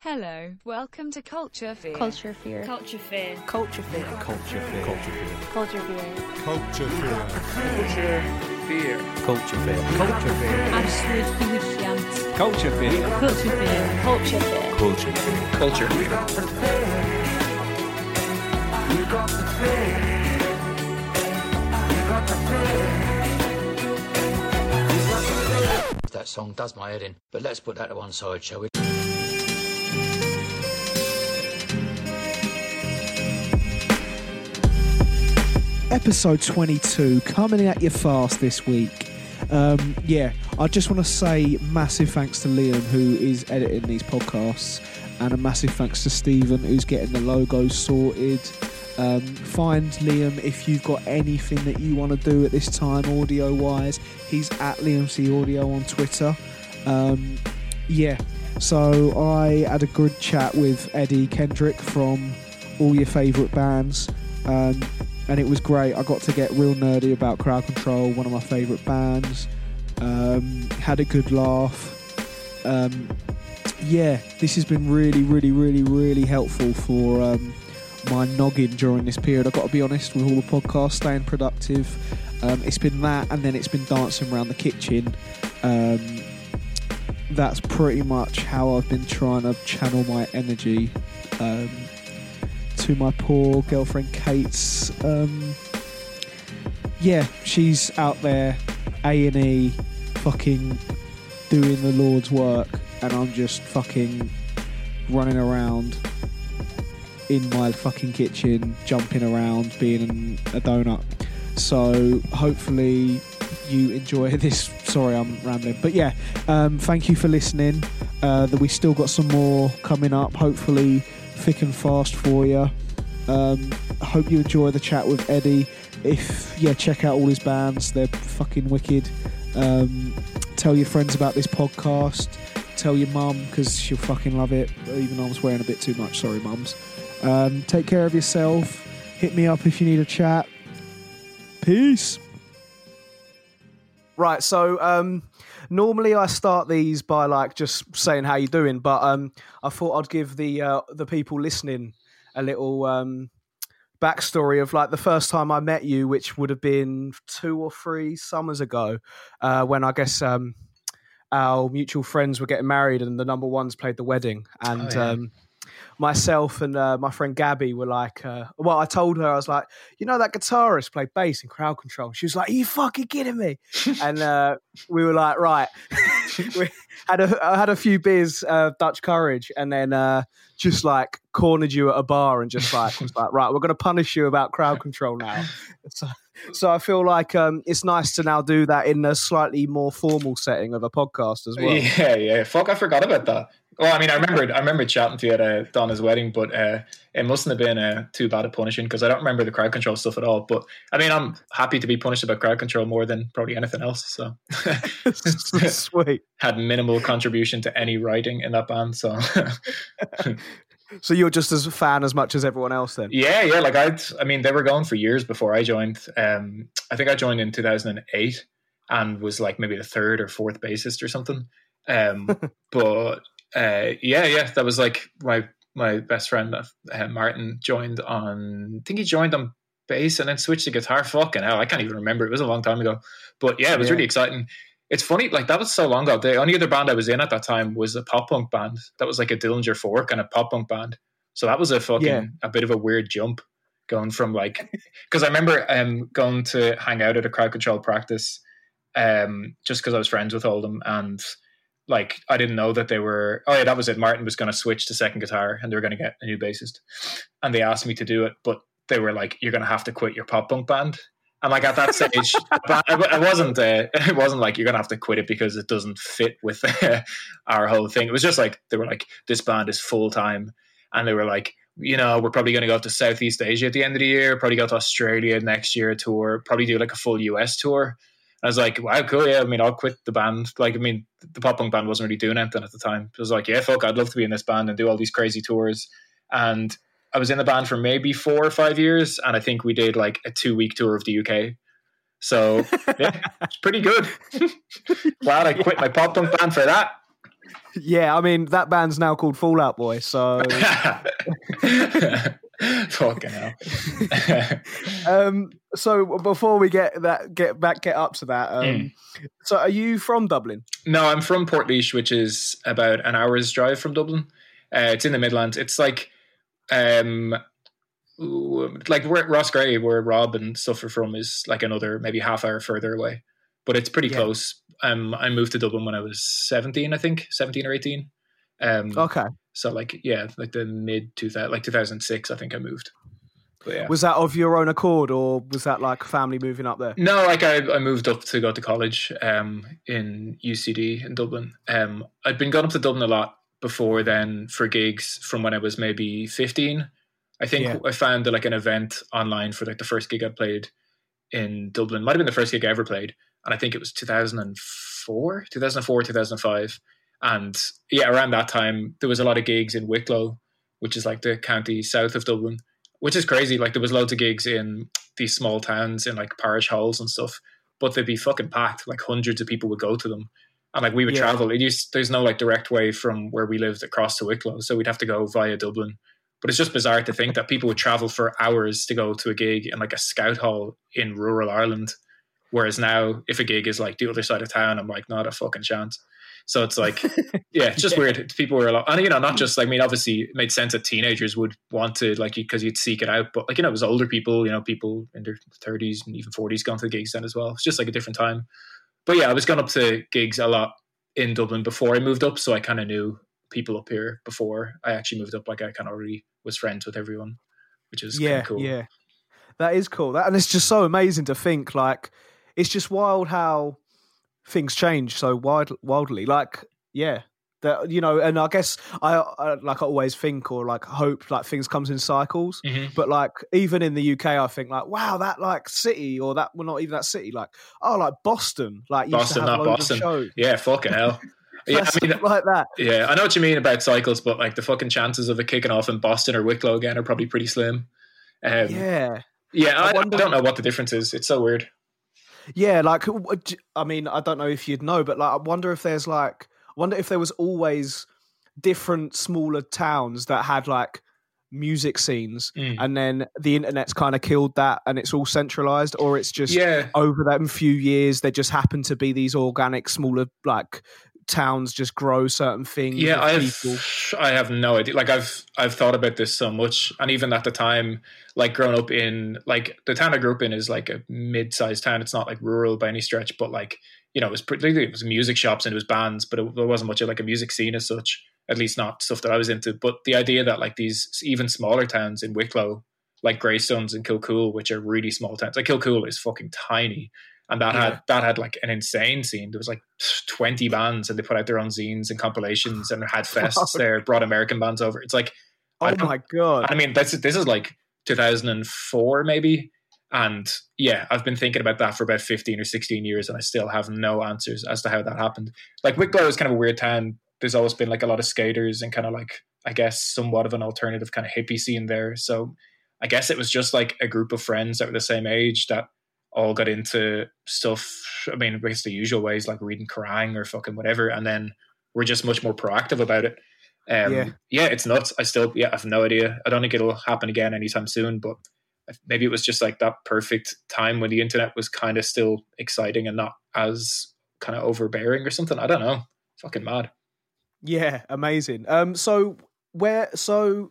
Hello, welcome to Culture Fear. Culture fear. Culture fear. Culture fear. Culture fear. Culture fear. Culture fear. Culture fear. Culture fear. Culture fear. Culture fear. Absolute diwylliant. Culture fear. Culture fear. Culture fear. Culture fear. Culture fear. That song does my head in, but let's put that to one side, shall we? Episode 22 coming at you fast this week. Um, yeah i just want to say massive thanks to liam who is editing these podcasts and a massive thanks to stephen who's getting the logos sorted. Um, find liam if you've got anything that you want to do at this time audio wise he's at liam c audio on twitter. Um, yeah so i had a good chat with eddie kendrick from all your favourite bands. Um, and it was great. I got to get real nerdy about Crowd Control, one of my favourite bands. Um, had a good laugh. Um, yeah, this has been really, really, really, really helpful for um, my noggin during this period. I've got to be honest with all the podcasts, staying productive. Um, it's been that, and then it's been dancing around the kitchen. Um, that's pretty much how I've been trying to channel my energy. To my poor girlfriend Kate's. Um, yeah, she's out there, A and E, fucking doing the Lord's work, and I'm just fucking running around in my fucking kitchen, jumping around, being a donut. So hopefully you enjoy this. Sorry, I'm rambling, but yeah, um, thank you for listening. Uh, that we still got some more coming up. Hopefully thick and fast for you. Um, I hope you enjoy the chat with Eddie. If yeah, check out all his bands; they're fucking wicked. Um, tell your friends about this podcast. Tell your mum because she'll fucking love it. Even though I'm swearing a bit too much. Sorry, mums. Um, take care of yourself. Hit me up if you need a chat. Peace. Right, so um, normally I start these by like just saying how you doing, but um, I thought I'd give the uh, the people listening a little um, backstory of like the first time I met you, which would have been two or three summers ago, uh, when I guess um, our mutual friends were getting married and the number ones played the wedding, and yeah. um, myself and uh, my friend Gabby were like, uh, well, I told her I was like, you know that guitarist played bass in Crowd Control. She was like, Are you fucking kidding me? and uh, we were like, right. we had a I had a few beers, uh, Dutch courage, and then uh, just like cornered you at a bar and just like was like, right, we're going to punish you about crowd control now. So, so I feel like um, it's nice to now do that in a slightly more formal setting of a podcast as well. Yeah, yeah. Fuck, I forgot about that. Well, I mean, I remember, I remember chatting to you at uh, Donna's wedding, but uh, it mustn't have been uh, too bad a punishing because I don't remember the crowd control stuff at all. But I mean, I'm happy to be punished about crowd control more than probably anything else. So Sweet. had minimal contribution to any writing in that band. So So you're just as a fan as much as everyone else then? yeah, yeah. Like I'd, I mean, they were going for years before I joined. Um, I think I joined in 2008 and was like maybe the third or fourth bassist or something. Um, but uh, yeah, yeah, that was like my my best friend uh, Martin joined on. I think he joined on bass and then switched to guitar. Fucking hell, I can't even remember. It was a long time ago. But yeah, it was Yeah. really exciting. It's funny, like that was so long ago. The only other band I was in at that time was a pop punk band. That was like a Dillinger Four kind of pop punk band. So that was a fucking Yeah. a bit of a weird jump going from like because I remember um going to hang out at a crowd control practice um just because I was friends with all of them and like I didn't know that they were oh yeah that was it. Martin was going to switch to second guitar and they were going to get a new bassist. And they asked me to do it but they were like you're going to have to quit your pop punk band. And like at that stage it wasn't uh, it wasn't like you're going to have to quit it because it doesn't fit with uh, our whole thing. It was just like they were like this band is full time and they were like you know we're probably going to go to Southeast Asia at the end of the year probably go to Australia next year tour probably do like a full US tour I was like, wow, cool. Yeah, I mean, I'll quit the band. Like, I mean, the pop punk band wasn't really doing anything at the time. It was like, yeah, fuck, I'd love to be in this band and do all these crazy tours. And I was in the band for maybe four or five years, and I think we did like a two week tour of the UK. So yeah, it's pretty good. Glad I quit my pop punk band for that. Yeah, I mean that band's now called Fallout Boy. So, Fucking hell. um, so before we get that, get back, get up to that. Um, Mm. So, are you from Dublin? no, I'm from Portlaoise, which is about an hour's drive from Dublin. Uh, it's in the Midlands. It's like, um, like where Roscrea, where Rob and stuff are from, is like another maybe half hour further away, but it's pretty Yeah. close. Um, I moved to Dublin when I was 17, I think, 17 or 18. Um, Okay, so like yeah, like the mid 2000, like 2006, I think I moved. But yeah. was that of your own accord, or was that like family moving up there? No, like I, I moved up to go to college um, in UCD in Dublin. Um, I'd been going up to Dublin a lot before then for gigs from when I was maybe 15. I think Yeah. I found like an event online for like the first gig I played in Dublin. Might have been the first gig I ever played. And I think it was 2004, 2004, 2005. And yeah, around that time, there was a lot of gigs in Wicklow, which is like the county south of Dublin, which is crazy. Like there was loads of gigs in these small towns in like parish halls and stuff, but they'd be fucking packed. Like hundreds of people would go to them. And like we would Yeah. travel. It used, there's no like direct way from where we lived across to Wicklow. So we'd have to go via Dublin. But it's just bizarre to think that people would travel for hours to go to a gig in like a scout hall in rural Ireland. Whereas now, if a gig is like the other side of town, I'm like, not a fucking chance. So it's like, yeah, it's just weird. People were a lot, and you know, not just like, I mean, obviously, it made sense that teenagers would want to like because you'd seek it out, but like you know, it was older people, you know, people in their thirties and even forties going to the gigs then as well. It's just like a different time. But yeah, I was going up to gigs a lot in Dublin before I moved up, so I kind of knew people up here before I actually moved up. Like I kind of already was friends with everyone, which is yeah, cool. yeah, that is cool. That and it's just so amazing to think. Like, it's just wild how things change so wild, wildly. Like, yeah, that you know, and I guess I, I like I always think or like hope like things comes in cycles. Mhm. But like even in the UK, I think like wow, that like city or that well not even that city, like oh like Boston, like Boston, not Boston. Yeah, fucking hell. Yeah, I mean, like that. yeah, I know what you mean about cycles, but like the fucking chances of it kicking off in Boston or Wicklow again are probably pretty slim. Um, Yeah. yeah, I, I I don't know what the difference is. It's so weird. Yeah, like I mean, I don't know if you'd know, but like I wonder if there's like I wonder if there was always different smaller towns that had like music scenes Mm. and then the internet's kind of killed that and it's all centralized or it's just Yeah, over that few years there just happen to be these organic smaller like towns just grow certain things yeah, I have, I have no idea. Like I've, I've thought about this so much, and even at the time, like growing up in, like the town I grew up in is like a mid-sized town. It's not like rural by any stretch, but like you know, it was pretty, it was music shops and it was bands, but it, there wasn't much of like a music scene as such. At least not stuff that I was into. But the idea that like these even smaller towns in Wicklow, like Greystones and Kilcoole, which are really small towns, like Kilcoole is fucking tiny. And that Yeah. had that had like an insane scene. There was like twenty bands, and they put out their own zines and compilations, and had fests there. Brought American bands over. It's like Oh my god. I mean, this this is like 2004 maybe, and yeah, I've been thinking about that for about 15 or 16 years, and I still have no answers as to how that happened. Like Wicklow is kind of a weird town. There's always been like a lot of skaters and kind of like I guess somewhat of an alternative kind of hippie scene there. So I guess it was just like a group of friends that were the same age that all got into stuff. I mean, I guess the usual ways like reading Kerrang or fucking whatever, and then we're just much more proactive about it. Um, Yeah. yeah. it's nuts. I still, yeah, I have no idea. I don't think it'll happen again anytime soon, but maybe it was just like that perfect time when the internet was kind of still exciting and not as kind of overbearing or something. I don't know. Fucking mad. Yeah, amazing. Um, so where so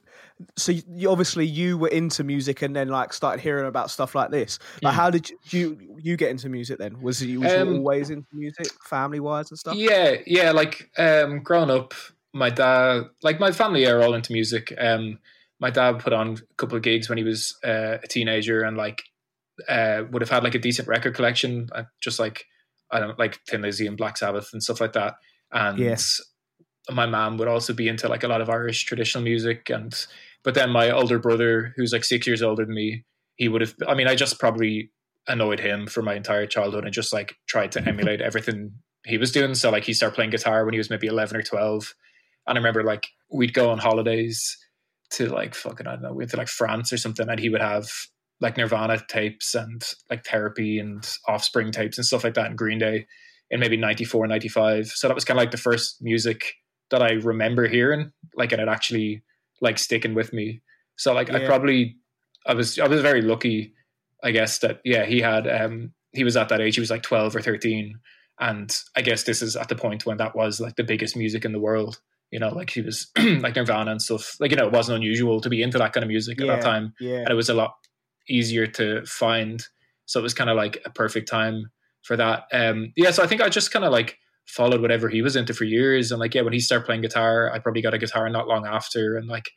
so you, obviously you were into music and then like started hearing about stuff like this. Like, Mm. how did you, you you get into music then? Was you, was you Um, always into music, family wise and stuff? Yeah, yeah. Like um, growing up, my dad, like my family, are all into music. Um, my dad put on a couple of gigs when he was uh, a teenager, and like uh, would have had like a decent record collection, uh, just like I don't like Thin Lizzy and Black Sabbath and stuff like that. And Yes. My mom would also be into like a lot of Irish traditional music, and but then my older brother, who's like six years older than me, he would have. I mean, I just probably annoyed him for my entire childhood and just like tried to emulate everything he was doing. So like he started playing guitar when he was maybe eleven or twelve, and I remember like we'd go on holidays to like fucking I don't know, we went to like France or something, and he would have like Nirvana tapes and like therapy and offspring tapes and stuff like that and Green Day in maybe 94, 95. So that was kind of like the first music that I remember hearing, like and it actually like sticking with me. So like I probably I was I was very lucky, I guess that yeah he had um he was at that age he was like twelve or thirteen, and I guess this is at the point when that was like the biggest music in the world. You know, like he was like Nirvana and stuff. Like you know, it wasn't unusual to be into that kind of music at that time Yeah. and it was a lot easier to find. So it was kind of like a perfect time for that. Um, yeah, so I think I just kind of like followed whatever he was into for years, and like yeah, when he started playing guitar, I probably got a guitar not long after, and like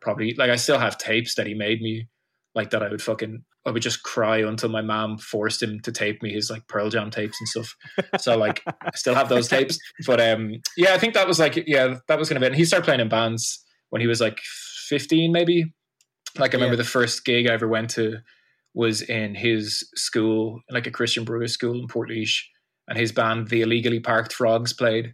probably like I still have tapes that he made me, like that I would fucking I would just cry until my mom forced him to tape me his like Pearl Jam tapes and stuff. So like I still have those tapes, but um, yeah, I think that was like yeah, that was kind of it. And he started playing in bands when he was like fifteen, maybe. Like I remember Yeah. the first gig I ever went to was in his school, like a Christian Brothers school in Portlaoise, and his band, the Illegally Parked Frogs, played.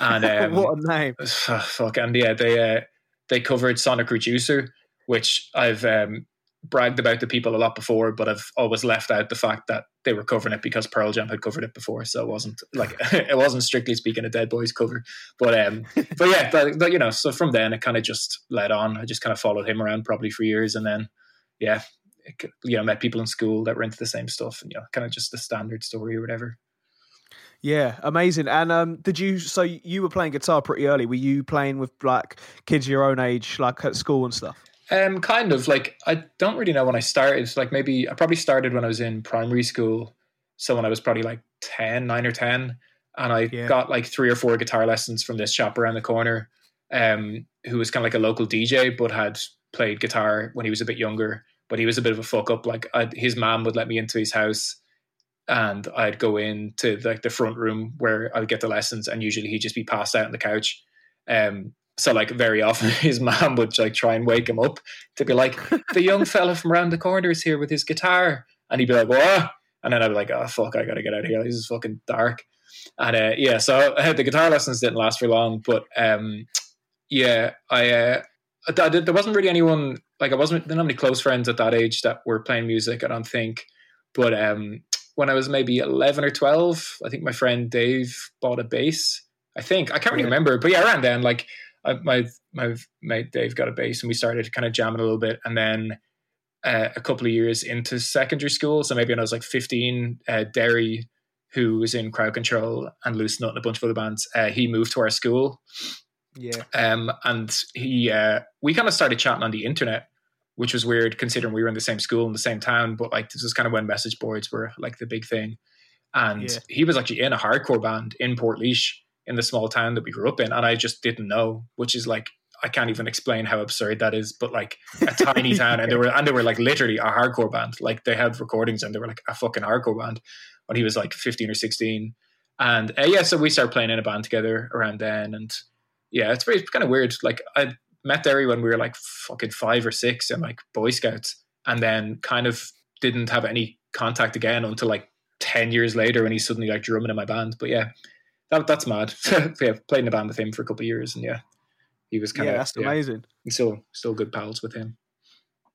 And um, what a name! Ah, fuck and yeah they uh, they covered sonic reducer which i've um, bragged about to people a lot before but i've always left out the fact that they were covering it because pearl jam had covered it before so it wasn't like it wasn't strictly speaking a dead boys cover but um but yeah but, but, you know so from then it kind of just led on i just kind of followed him around probably for years and then yeah it, you know met people in school that were into the same stuff and you know kind of just the standard story or whatever Yeah, amazing. And um, did you? So you were playing guitar pretty early. Were you playing with like kids your own age, like at school and stuff? Um, kind of like I don't really know when I started. Like maybe I probably started when I was in primary school. So when I was probably like 10, 9 or 10. And I Yeah. got like three or four guitar lessons from this shop around the corner, um, who was kind of like a local DJ, but had played guitar when he was a bit younger. But he was a bit of a fuck up. Like I'd, his mom would let me into his house and I'd go into like the front room where I would get the lessons and usually he'd just be passed out on the couch. Um, so like very often his mom would like try and wake him up to be like, the young fella from round the corner is here with his guitar. And he'd be like, what? And then I'd be like, oh, fuck, I gotta get out of here. This is fucking dark. And uh, yeah, so uh, the guitar lessons didn't last for long. But um, yeah, I, uh, I did, there wasn't really anyone, like I wasn't, didn't have any close friends at that age that were playing music, I don't think. But um, when I was maybe 11 or 12, I think my friend Dave bought a bass. I think, I can't really Yeah. remember. But yeah, around then, like I, my, my mate Dave got a bass and we started kind of jamming a little bit. And then uh, a couple of years into secondary school. So maybe when I was like 15, uh, Derry, who was in Crowd Control and Loose Nut and a bunch of other bands, uh, he moved to our school. Yeah, Um, and he, uh, we kind of started chatting on the internet, which was weird considering we were in the same school in the same town. But like, this was kind of when message boards were like the big thing. And Yeah. he was actually in a hardcore band in Port in the small town that we grew up in. And I just didn't know, which is like, I can't even explain how absurd that is, but like a tiny town, and they were and they were like literally a hardcore band. Like they had recordings, and they were like a fucking hardcore band when he was like fifteen or sixteen. And uh, yeah, so we started playing in a band together around then, and yeah, it's very it's kind of weird. Like I met Derry when we were like fucking five or six and like Boy Scouts, and then kind of didn't have any contact again until like ten years later when he's suddenly like drumming in my band. But yeah, that that's mad. yeah, played in a band with him for a couple of years, and yeah, he was kind yeah, of that's amazing. still still good pals with him.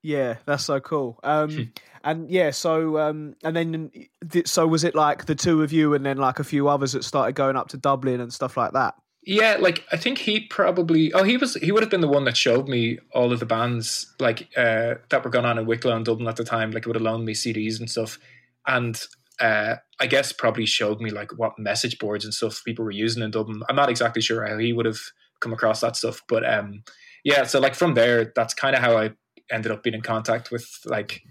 Yeah, that's so cool. Hmm. Um, and yeah, so um, and then th- so was it like the two of you and then like a few others that started going up to Dublin and stuff like that? Yeah, like I think he probably oh he was he would have been the one that showed me all of the bands like uh that were going on in Wicklow and Dublin at the time. Like it would have loaned me CDs and stuff. And uh I guess probably showed me like what message boards and stuff people were using in Dublin. I'm not exactly sure how he would have come across that stuff. But um yeah, so like from there, that's kind of how I ended up being in contact with like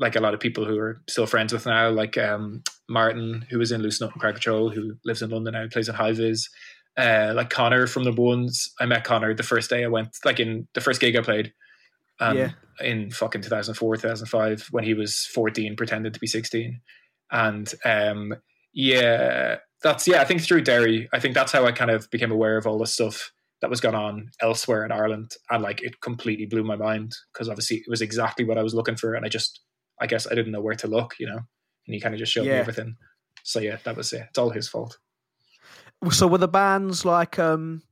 like a lot of people who are still friends with now, like um Martin, who was in Loose Nut and Crowd Control, who lives in London now, plays in High Vis uh, like Connor from the ones I met Connor the first day I went like in the first gig I played um, Yeah. in fucking 2004 2005 when he was 14 pretended to be 16 and um yeah that's yeah I think through Derry I think that's how I kind of became aware of all the stuff that was going on elsewhere in Ireland. And like it completely blew my mind because obviously it was exactly what I was looking for. And I just I guess I didn't know where to look you know? And he kind of just showed me everything. So yeah that was it. It's all his fault So were the bands like um,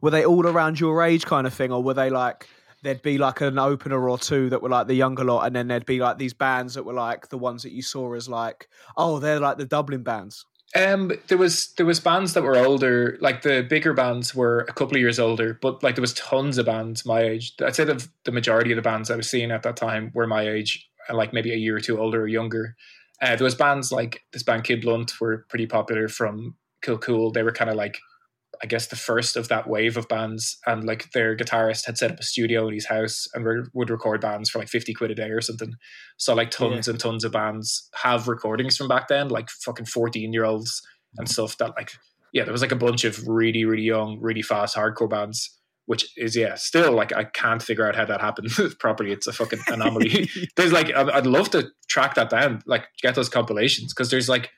were they all around your age kind of thing, or were they like there'd be like an opener or two that were like the younger lot, and then there'd be like these bands that were like the ones that you saw as like oh they're like the Dublin bands. Um, there was there was bands that were older, like the bigger bands were a couple of years older, but like there was tons of bands my age. I'd say the the majority of the bands I was seeing at that time were my age, and like maybe a year or two older or younger. Uh, there was bands like this band Kid Blunt were pretty popular from Kilcoole. They were kind of like, I guess, the first of that wave of bands, and like their guitarist had set up a studio in his house and re- would record bands for like fifty quid a day or something. So like tons and tons of bands have recordings from back then, like fucking fourteen year olds and stuff. That like, yeah, there was like a bunch of really really young, really fast hardcore bands. Which is yeah, still like I can't figure out how that happened properly. It's a fucking anomaly. there's like I'd love to track that down, like get those compilations because there's like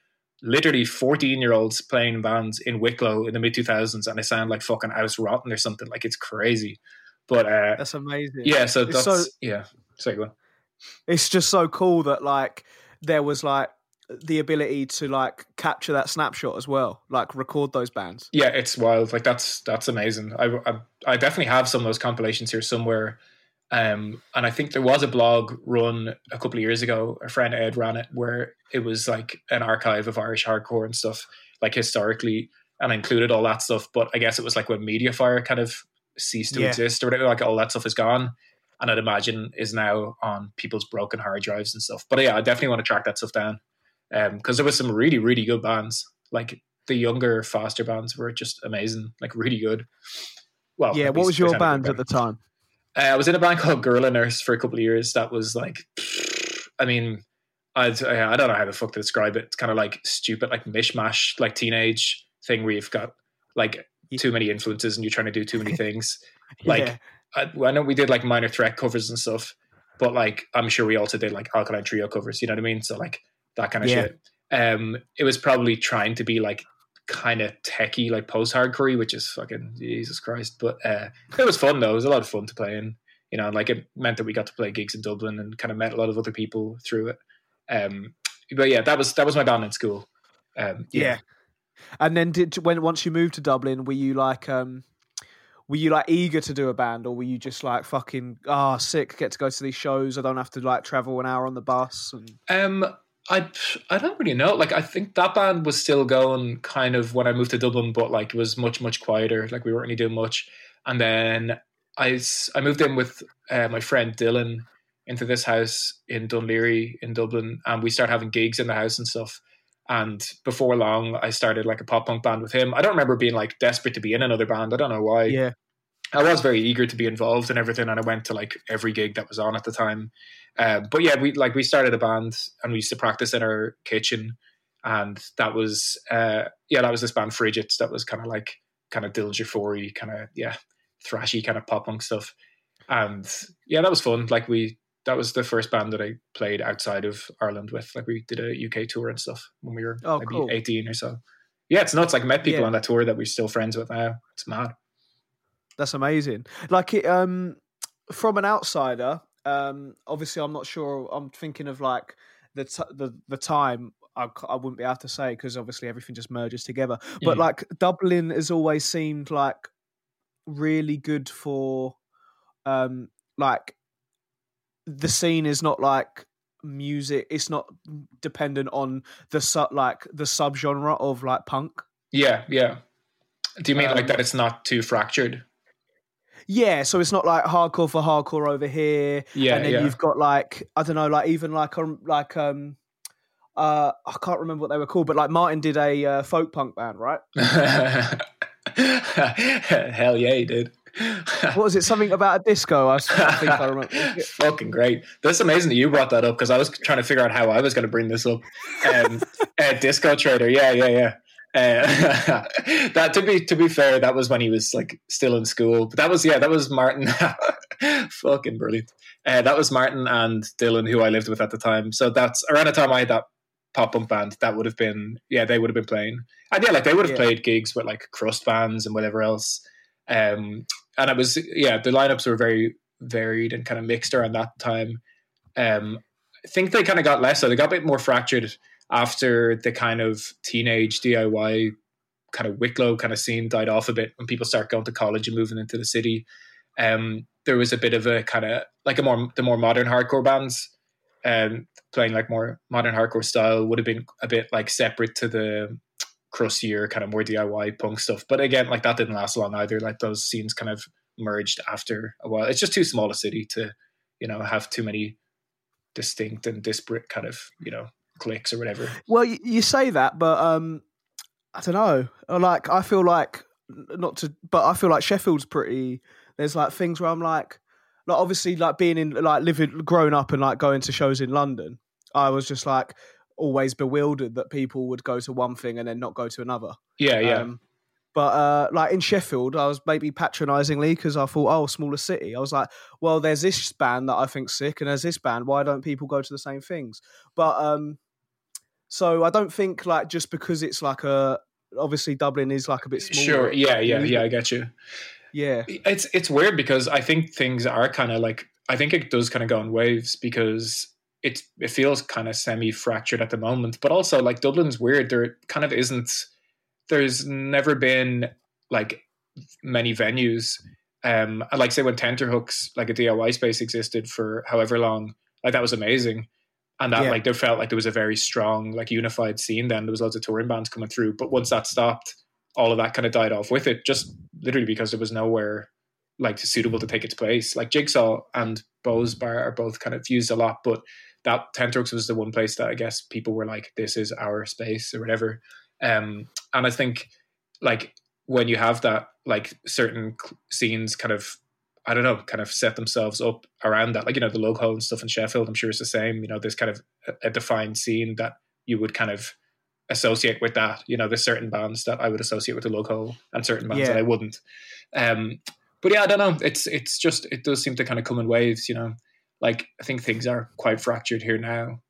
literally 14 year olds playing bands in Wicklow in the mid 2000s and they sound like fucking House Rotten or something. Like it's crazy. But uh, That's amazing. yeah, so It's that's so- yeah. Sorry, it's just so cool that like there was like the ability to like capture that snapshot as well, like record those bands. Yeah, it's wild. Like that's that's amazing. I, I I definitely have some of those compilations here somewhere. Um, and I think there was a blog run a couple of years ago. A friend Ed ran it, where it was like an archive of Irish hardcore and stuff, like historically, and included all that stuff. But I guess it was like when MediaFire kind of ceased to Yeah. exist or whatever. Like all that stuff is gone, and I'd imagine is now on people's broken hard drives and stuff. But yeah, I definitely want to track that stuff down because there was some really really good bands. Like the younger, faster bands were just amazing, like really good. Well, yeah, what was your band at the time? Uh, I was in a band called Gorilla Nurse for a couple of years. That was like, I mean, I'd, I I don't know how the fuck to describe it. It's kind of like stupid, like mishmash, like teenage thing where you've got like too many influences and you're trying to do too many things. Like, Yeah. I, I know we did like minor threat covers and stuff, but like I'm sure we also did like Alkaline Trio covers. You know what I mean? So like that kind of Yeah. shit. Um, it was probably trying to be like kind of techie, like post hardcore, which is fucking Jesus Christ. But uh, it was fun though. It was a lot of fun to play in. You know, and like it meant that we got to play gigs in Dublin and kind of met a lot of other people through it. Um, but yeah, that was that was my band in school. Um, yeah. And then did when once you moved to Dublin, were you like um were you like eager to do a band or were you just like fucking ah sick, get to go to these shows, I don't have to like travel an hour on the bus and Um, I I don't really know. Like I think that band was still going kind of when I moved to Dublin, but like it was much much quieter. Like we weren't really doing much. And then I I moved in with uh, my friend Dylan into this house in Dunleary in Dublin, and we started having gigs in the house and stuff. And before long, I started like a pop punk band with him. I don't remember being like desperate to be in another band. I don't know why. yeah. I was very eager to be involved in everything, and I went to like every gig that was on at the time. Uh, but yeah, we like we started a band, and we used to practice in our kitchen, and that was uh, yeah, that was this band Frigates. That was kind of like kind of Dillinger Four, kind of yeah, thrashy kind of pop punk stuff, and yeah, that was fun. Like we, that was the first band that I played outside of Ireland with. Like we did a UK tour and stuff when we were Oh, maybe cool. eighteen or so. Yeah, it's nuts. Like met people Yeah. on that tour that we're still friends with now. It's mad. That's amazing. Like it, um, from an outsider, um, obviously I'm not sure. I'm thinking of like the t- the the time. I, I wouldn't be able to say because obviously everything just merges together. But Mm. like Dublin has always seemed like really good for, um, like the scene is not like music. It's not dependent on the sub like the subgenre of like punk. Yeah, yeah. Do you mean like Um, that it's not too fractured? Yeah, so it's not like hardcore for hardcore over here, Yeah, and then yeah. you've got like I don't know, like even like um like um uh I can't remember what they were called, but like Martin did a uh, folk punk band, right? Hell yeah, he did. What was it? Something about a disco? I, think I remember. Fucking great. That's amazing that you brought that up because I was trying to figure out how I was going to bring this up. Um, uh, Disco Trader, yeah, yeah, yeah. Uh, that to be to be fair, that was when he was like still in school. But that was yeah, that was Martin. Fucking brilliant. Uh, that was Martin and Dylan, who I lived with at the time. So that's around the time I had that pop punk band. That would have been yeah, they would have been playing. And yeah, like they would have Yeah. played gigs with like crust bands and whatever else. Um, and it was yeah, the lineups were very varied and kind of mixed around that time. Um, I think they kind of got less so they got a bit more fractured after the kind of teenage DIY kind of Wicklow kind of scene died off a bit when people start going to college and moving into the city. Um, there was a bit of a kind of like a more the more modern hardcore bands um, playing like more modern hardcore style would have been a bit like separate to the crustier, kind of more DIY punk stuff. But again, like that didn't last long either. Like those scenes kind of merged after a while. It's just too small a city to, you know, have too many distinct and disparate kind of, you know, cliques or whatever. Well, you, you say that, but um, I don't know. Like, I feel like not to, but I feel like Sheffield's pretty. There's like things where I'm like, like obviously, like being in, like living, growing up, and like going to shows in London. I was just like always bewildered that people would go to one thing and then not go to another. Yeah, yeah. Um, but uh, like in Sheffield, I was maybe patronisingly because I thought, oh, smaller city. I was like, well, there's this band that I think's sick, and there's this band. Why don't people go to the same things? But um, so I don't think like just because it's like a obviously Dublin is like a bit smaller. Sure. Yeah, yeah, yeah. I get you. Yeah, It's it's weird because I think things are kind of like I think it does kind of go in waves because it it feels kind of semi fractured at the moment, but also like Dublin's weird. There kind of isn't. There's never been like many venues. Um, like say when Tenterhooks, like a DIY space, existed for however long, like that was amazing, and that Yeah. like there felt like there was a very strong like unified scene. Then there was loads of touring bands coming through, but once that stopped, all of that kind of died off with it, just literally because there was nowhere like suitable to take its place. Like Jigsaw and Bose Bar are both kind of used a lot, but that Tenterhooks was the one place that I guess people were like, "This is our space" or whatever. Um, and I think like when you have that, like certain scenes kind of, I don't know, kind of set themselves up around that. Like you know, the local and stuff in Sheffield, I'm sure it's the same. You know, there's kind of a, a defined scene that you would kind of associate with that. You know, there's certain bands that I would associate with the local and certain bands Yeah. that I wouldn't. Um, but yeah, I don't know. It's it's just it does seem to kind of come in waves. You know, like I think things are quite fractured here now,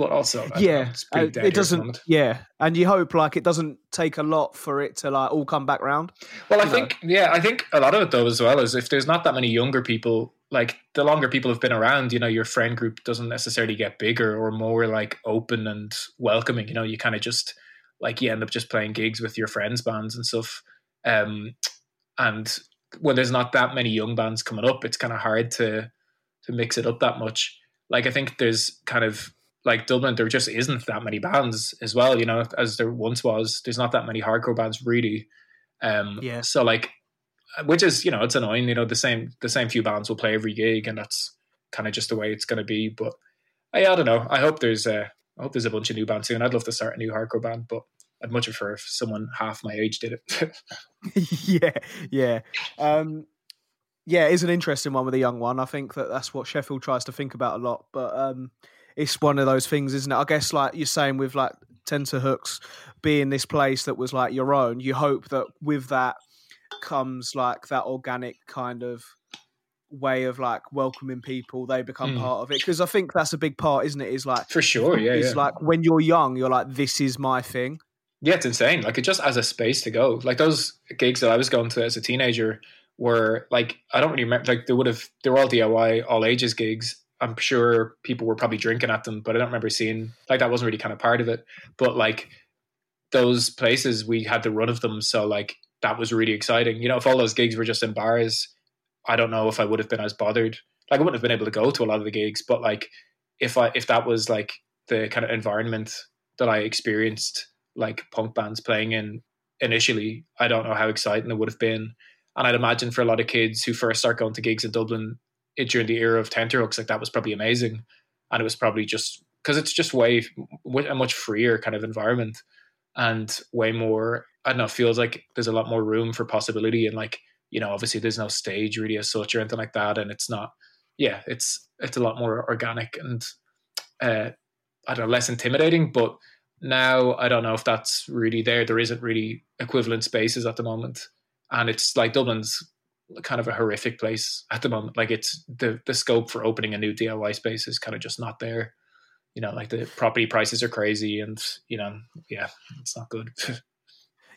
but also know, yeah. At it doesn't. Yeah, and you hope like it doesn't take a lot for it to like all come back round. Well, I know. think yeah, I think a lot of it though as well is if there's not that many younger people, like the longer people have been around, you know, your friend group doesn't necessarily get bigger or more like open and welcoming. You know, you kind of just like you end up just playing gigs with your friends' bands and stuff. Um, and when there's not that many young bands coming up, it's kind of hard to to mix it up that much. Like I think there's kind of like Dublin, there just isn't that many bands as well. You know, as there once was. There's not that many hardcore bands really. Um, Yeah. So like, which is you know it's annoying. You know the same the same few bands will play every gig, and that's kind of just the way it's going to be. But I, I don't know. I hope there's a I hope there's a bunch of new bands soon. I'd love to start a new hardcore band, but I'd much prefer if someone half my age did it. yeah, yeah, um, yeah. It's an interesting one with a young one. I think that that's what Sheffield tries to think about a lot, but um, it's one of those things, isn't it? I guess like you're saying with like Tenterhooks being this place that was like your own. You hope that with that comes like that organic kind of way of like welcoming people they become Mm. part of it because i think that's a big part isn't it is like For sure, yeah, it's yeah. like when you're young you're like this is my thing Yeah, it's insane. Like it just has a space to go. Like those gigs that I was going to as a teenager were like I don't really remember. Like they would have they were all DIY, all ages gigs. I'm sure people were probably drinking at them, but I don't remember seeing like that wasn't really kind of part of it. But like those places, we had the run of them, so like that was really exciting. You know, if all those gigs were just in bars, I don't know if I would have been as bothered. Like I wouldn't have been able to go to a lot of the gigs, but like if I if that was like the kind of environment that I experienced like punk bands playing in initially, I don't know how exciting it would have been. And I'd imagine for a lot of kids who first start going to gigs in Dublin during the era of Tenterhooks, like that was probably amazing. And it was probably just because it's just way a much freer kind of environment and way more. I don't know. Feels like there's a lot more room for possibility and like you know, obviously there's no stage really as such or anything like that, and it's not. Yeah, it's it's a lot more organic and uh, I don't know, less intimidating. But now I don't know if that's really there. There isn't really equivalent spaces at the moment, and it's like Dublin's kind of a horrific place at the moment. Like it's the the scope for opening a new DIY space is kind of just not there. You know, like the property prices are crazy, and you know, yeah, it's not good.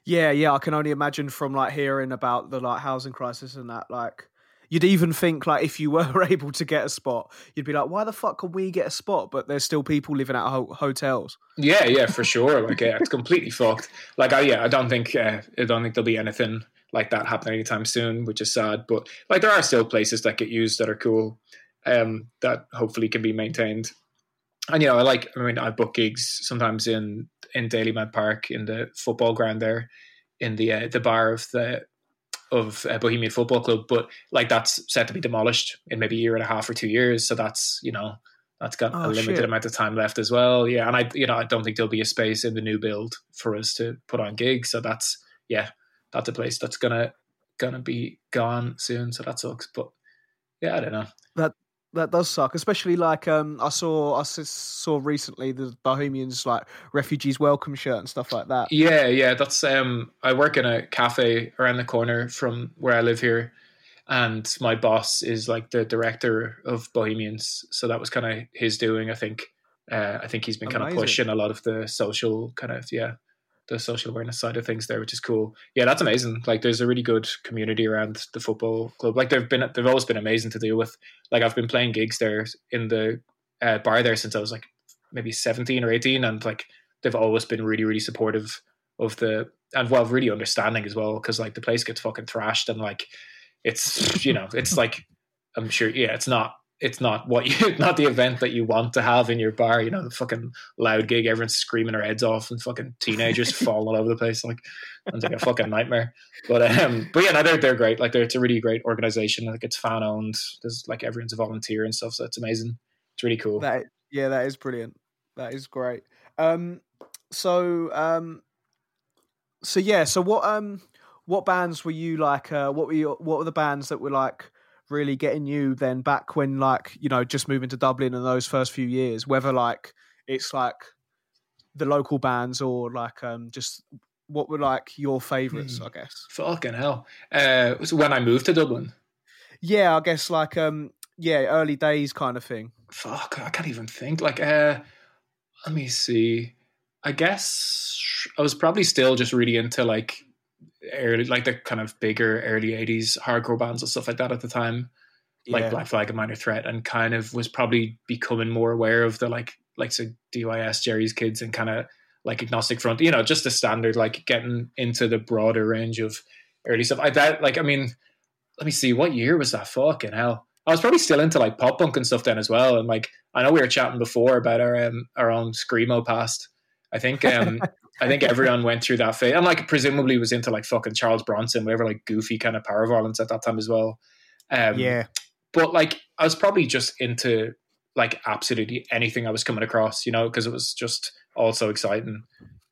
Yeah, yeah, I can only imagine from like hearing about the like housing crisis and that. Like, you'd even think like if you were able to get a spot, you'd be like, why the fuck can we get a spot? But there's still people living at ho- hotels. Yeah, yeah, for sure. Like, yeah, it's completely fucked. Like, I yeah, I don't think uh, I don't think there'll be anything like that happening anytime soon, which is sad. But like, there are still places that get used that are cool, um, that hopefully can be maintained. and you know, I like. I mean, I book gigs sometimes in in Dalymount Park in the football ground there, in the uh, the bar of the of uh, Bohemian Football Club. But like that's set to be demolished in maybe a year and a half or two years. So that's you know that's got Oh, a limited shit. amount of time left as well. Yeah, and I you know I don't think there'll be a space in the new build for us to put on gigs. So that's yeah, that's a place that's gonna gonna be gone soon. So that sucks. But yeah, I don't know. That that does suck, especially like um, I saw I saw recently the Bohemians like refugees welcome shirt and stuff like that. Yeah, yeah, that's um I work in a cafe around the corner from where I live here and my boss is like the director of Bohemians, so that was kind of his doing, I think. Uh, I think he's been kind of pushing a lot of the social kind of yeah, the social awareness side of things there, which is cool. Yeah, that's amazing. Like there's a really good community around the football club. Like they've been they've always been amazing to deal with. Like I've been playing gigs there in the uh, bar there since I was like maybe 17 or 18 and like they've always been really really supportive of the and well really understanding as well because like the place gets fucking thrashed and like it's you know it's like i'm sure yeah it's not it's not what you not the event that you want to have in your bar you know the fucking loud gig everyone's screaming their heads off and fucking teenagers falling all over the place like it's like a fucking nightmare but um but yeah no, they're, they're great like they're, it's a really great organization like it's fan owned there's like everyone's a volunteer and stuff so it's amazing it's really cool That yeah, that is brilliant. That is great. Um, so um, so yeah, so what um, what bands were you like? Uh, what were your, what were the bands that were like really getting you then back when like you know just moving to Dublin and those first few years? Whether like it's like the local bands or like um just what were like your favorites? Hmm. I guess. fucking hell uh so when i moved to dublin Yeah, I guess like um yeah, early days kind of thing. fuck i can't even think like uh let me see i guess i was probably still just really into like early like the kind of bigger early 80s hardcore bands and stuff like that at the time like Yeah. black flag and minor threat and kind of was probably becoming more aware of the like like so dys jerry's kids and kind of like agnostic front you know just the standard like getting into the broader range of early stuff. I bet like i mean let me see what year was that fucking hell? I was probably still into like pop punk and stuff then as well and like i know we were chatting before about our um our own screamo past. I think um I think everyone went through that phase, and like presumably was into like fucking Charles Bronson, whatever, like goofy kind of power violence at that time as well. Um, yeah. but like I was probably just into like absolutely anything I was coming across, you know, because it was just all so exciting.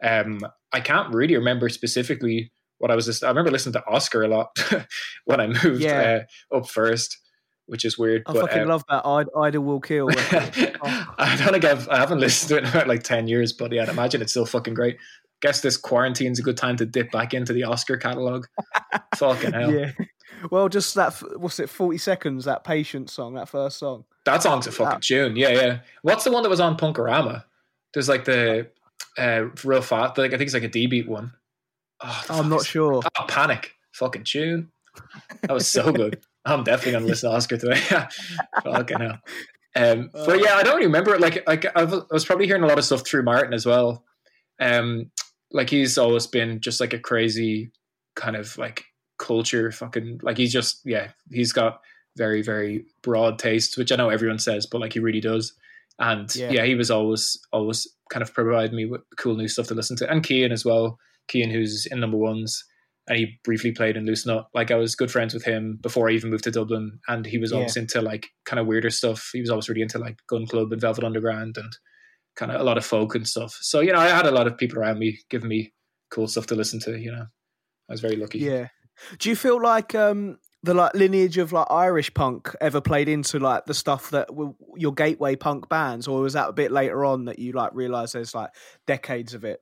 Um, I can't really remember specifically what I was. Just, I remember listening to Osker a lot when I moved Yeah. uh, up first, which is weird. I but, fucking uh, love that. Id- Idle Will Kill. Oh. I don't think I've I haven't listened to it in about like ten years, but yeah, I'd imagine it's still fucking great. Guess this quarantine's a good time to dip back into the Osker catalog. fucking hell, Yeah. Well, just that. What's it? Forty seconds. That patience song. That first song. that song's a fucking Wow. tune. Yeah, yeah. What's the one that was on Punk-O-Rama? There's like the uh, real fast. Like I think it's like a D beat one. Oh, I'm not sure. Oh, Panic, fucking tune. That was so good. I'm definitely gonna listen to Osker today. Yeah, fucking hell. Um, but yeah, I don't remember. it. Like, like I've, I was probably hearing a lot of stuff through Martin as well. Um, like he's always been just like a crazy kind of like culture fucking like he's just yeah he's got very very broad tastes which I know everyone says but like he really does and Yeah. yeah, he was always always kind of providing me with cool new stuff to listen to and Kian as well Kian who's in number ones and he briefly played in Loose Nut like I was good friends with him before I even moved to Dublin and he was Yeah. always into like kind of weirder stuff he was always really into like Gun Club and Velvet Underground and kind of a lot of folk and stuff so you know I had a lot of people around me giving me cool stuff to listen to you know I was very lucky Yeah. Do you feel like um the like lineage of like Irish punk ever played into like the stuff that were your gateway punk bands, or was that a bit later on that you like realized there's like decades of it?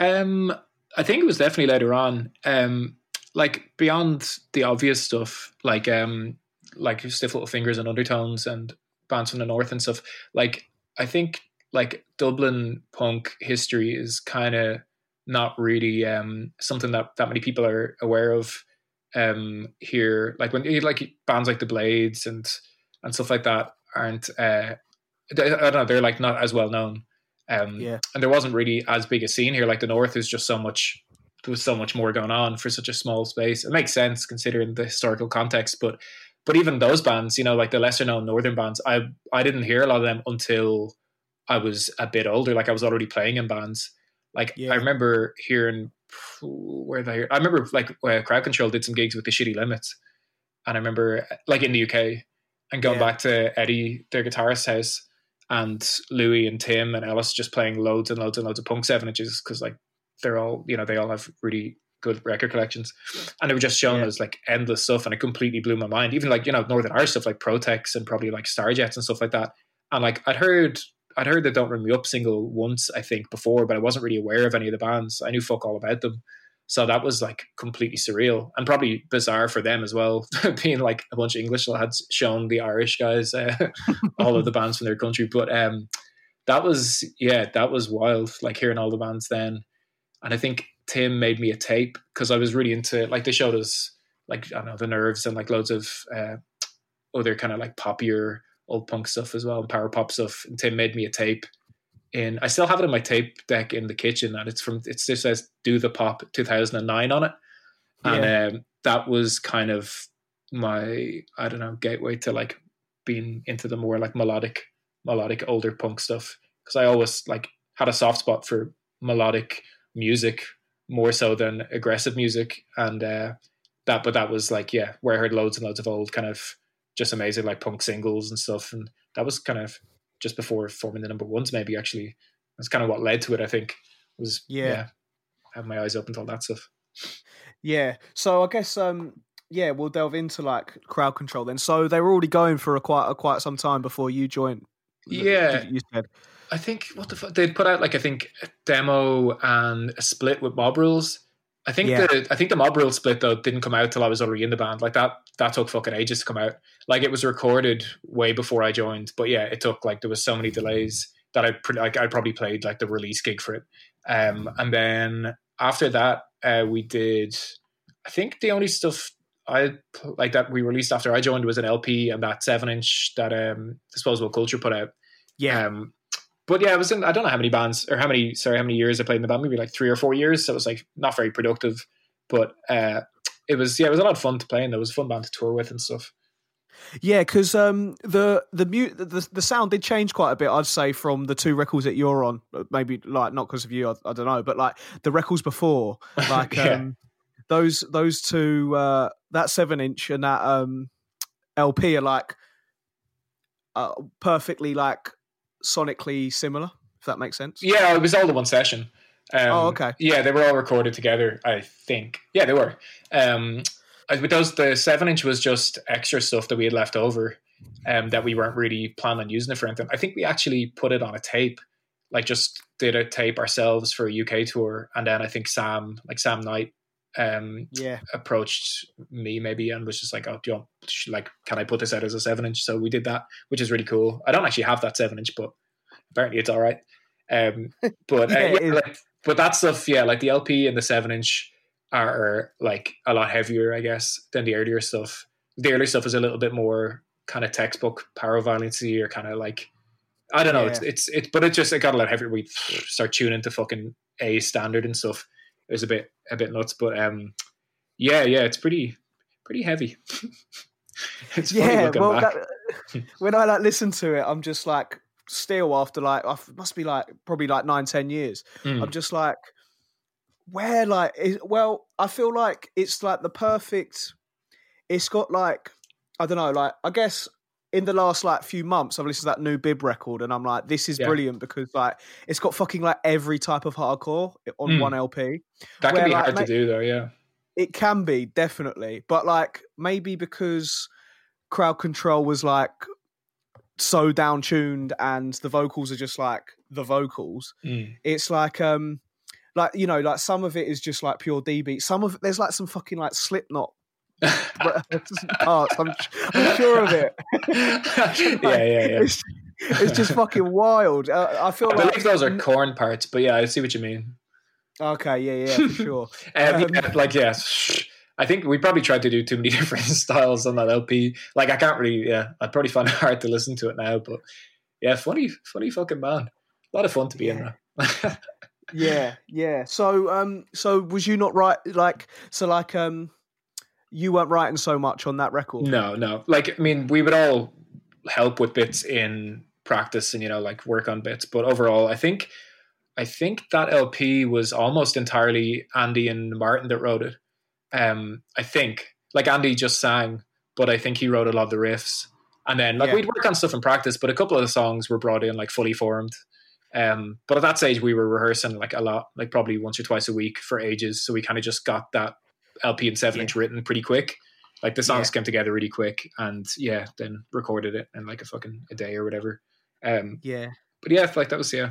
Um, I think it was definitely later on. Um, like beyond the obvious stuff, like um, like Stiff Little Fingers and Undertones and bands from the north and stuff. Like I think like Dublin punk history is kind of not really um something that that many people are aware of um here. Like when like bands like the Blades and and stuff like that aren't uh I don't know they're like not as well known. Um, Yeah. and there wasn't really as big a scene here. Like the North is just so much. There was so much more going on for such a small space. It makes sense considering the historical context, but but even those bands, you know, like the lesser known northern bands, I I didn't hear a lot of them until I was a bit older. Like I was already playing in bands. Like Yeah. I remember hearing where they. I remember like where Crowd Control did some gigs with the Shitty Limits, and I remember like in the UK, and going Yeah. back to Eddie, their guitarist's house, and Louis and Tim and Ellis just playing loads and loads and loads of punk seven inches because like they're all you know they all have really good record collections, and they were just showing Yeah. us like endless stuff, and it completely blew my mind. Even like you know Northern Irish stuff like Protex and probably like Starjets and stuff like that. And like I'd heard I'd heard the Don't Ring Me Up single once, I think, before, but I wasn't really aware of any of the bands. I knew fuck all about them. So that was like completely surreal and probably bizarre for them as well, being like a bunch of English lads showing the Irish guys uh, all of the bands from their country. But um, that was, yeah, that was wild, like hearing all the bands then. And I think Tim made me a tape because I was really into, like, they showed us, like, I don't know, the nerves and like loads of uh, other kind of like poppier old punk stuff as well, and power pop stuff. And Tim made me a tape. In I still have it in my tape deck in the kitchen, and it's from it just says "Do the Pop" 2009 on it, and um, that was kind of my I don't know gateway to like being into the more like melodic, melodic older punk stuff. Because I always like had a soft spot for melodic music more so than aggressive music, and uh, that but that was like yeah where I heard loads and loads of old kind of just amazing like punk singles and stuff. And that was kind of just before forming the number ones maybe actually that's kind of what led to it i think was Yeah. yeah, have my eyes open to all that stuff Yeah. So I guess um yeah, we'll delve into like crowd control then. So they were already going for a quite a quite some time before you joined. Yeah. You said. i think what the fuck they'd put out like i think a demo and a split with mob rules i think Yeah. the i think the mob rule split though didn't come out till i was already in the band like that that took fucking ages to come out like it was recorded way before i joined but yeah it took like there was so many delays that i pre- like i probably played like the release gig for it um and then after that uh we did i think the only stuff i like that we released after i joined was an lp and that seven inch that um disposable culture put out Yeah. um, but yeah, I was in. I don't know how many bands or how many. Sorry, how many years I played in the band? Maybe like three or four years. So it was like not very productive. But uh, it was yeah, it was a lot of fun to play, and it was a fun band to tour with and stuff. Yeah, because um, the the mute the, the sound did change quite a bit. I'd say from the two records that you're on, maybe like not because of you, I, I don't know, but like the records before, like Yeah. um, those those two, uh, that seven inch and that um, LP are like uh, perfectly like sonically similar. If that makes sense. Yeah, it was all the one session. Um, Oh, okay. Yeah, they were all recorded together. I think. Yeah, they were. Um, with those, the seven inch was just extra stuff that we had left over, um, that we weren't really planning on using it for anything. I think we actually put it on a tape, like just did a tape ourselves for a UK tour, and then I think Sam, like Sam Knight, um, Yeah. approached me maybe and was just like, "Oh, do you want, like, can I put this out as a seven inch?" So we did that, which is really cool. I don't actually have that seven inch, but apparently it's all right. Um, but uh, Yeah, it yeah, is. like, but that stuff, yeah, like the LP and the seven inch are like a lot heavier, I guess, than the earlier stuff. The earlier stuff is a little bit more kind of textbook power violency or kind of like I don't know. It's Yeah. it's it, but it just it got a lot heavier. We start tuning to fucking A standard and stuff. It was a bit a bit nuts, but um, yeah, yeah, it's pretty pretty heavy. it's yeah, well, that, when I like listen to it, I'm just like still after like I must be like probably like nine ten years. Mm. I'm just like where like is, well I feel like it's like the perfect. It's got like I don't know like I guess in the last like few months I've listened to that new Bib record and I'm like this is Yeah. brilliant because like it's got fucking like every type of hardcore on Mm. one LP. that where, can be like, hard to do though. Yeah, It can be definitely, but like maybe because crowd control was like so down tuned and the vocals are just like the vocals. Mm. It's like um like you know like some of it is just like pure D beat. Some of it there's like some fucking like Slipknot parts. I'm, I'm sure of it. yeah, yeah, yeah. It's, it's just fucking wild. Uh, I feel I like believe those are Korn parts, but yeah, I see what you mean. okay. Yeah, yeah, for sure. Um, Um, like yeah, I think we probably tried to do too many different styles on that LP. Like I can't really, yeah, I'd probably find it hard to listen to it now. But yeah, funny, funny fucking man. A lot of fun to be in there. yeah yeah so um so was you not right like so like um you weren't writing so much on that record no, no. Like I mean, we would all help with bits in practice and you know like work on bits. But overall, I think I think that LP was almost entirely Andy and Martin that wrote it. Um, I think like Andy just sang, but I think he wrote a lot of the riffs. And then like Yeah. we'd work on stuff in practice, but a couple of the songs were brought in like fully formed. Um, but at that stage we were rehearsing like a lot, like probably once or twice a week for ages. So we kind of just got that LP and seven inch written pretty quick. Like the songs came together really quick and yeah, then recorded it in like a fucking a day or whatever. Um, Yeah. but yeah, like that was yeah.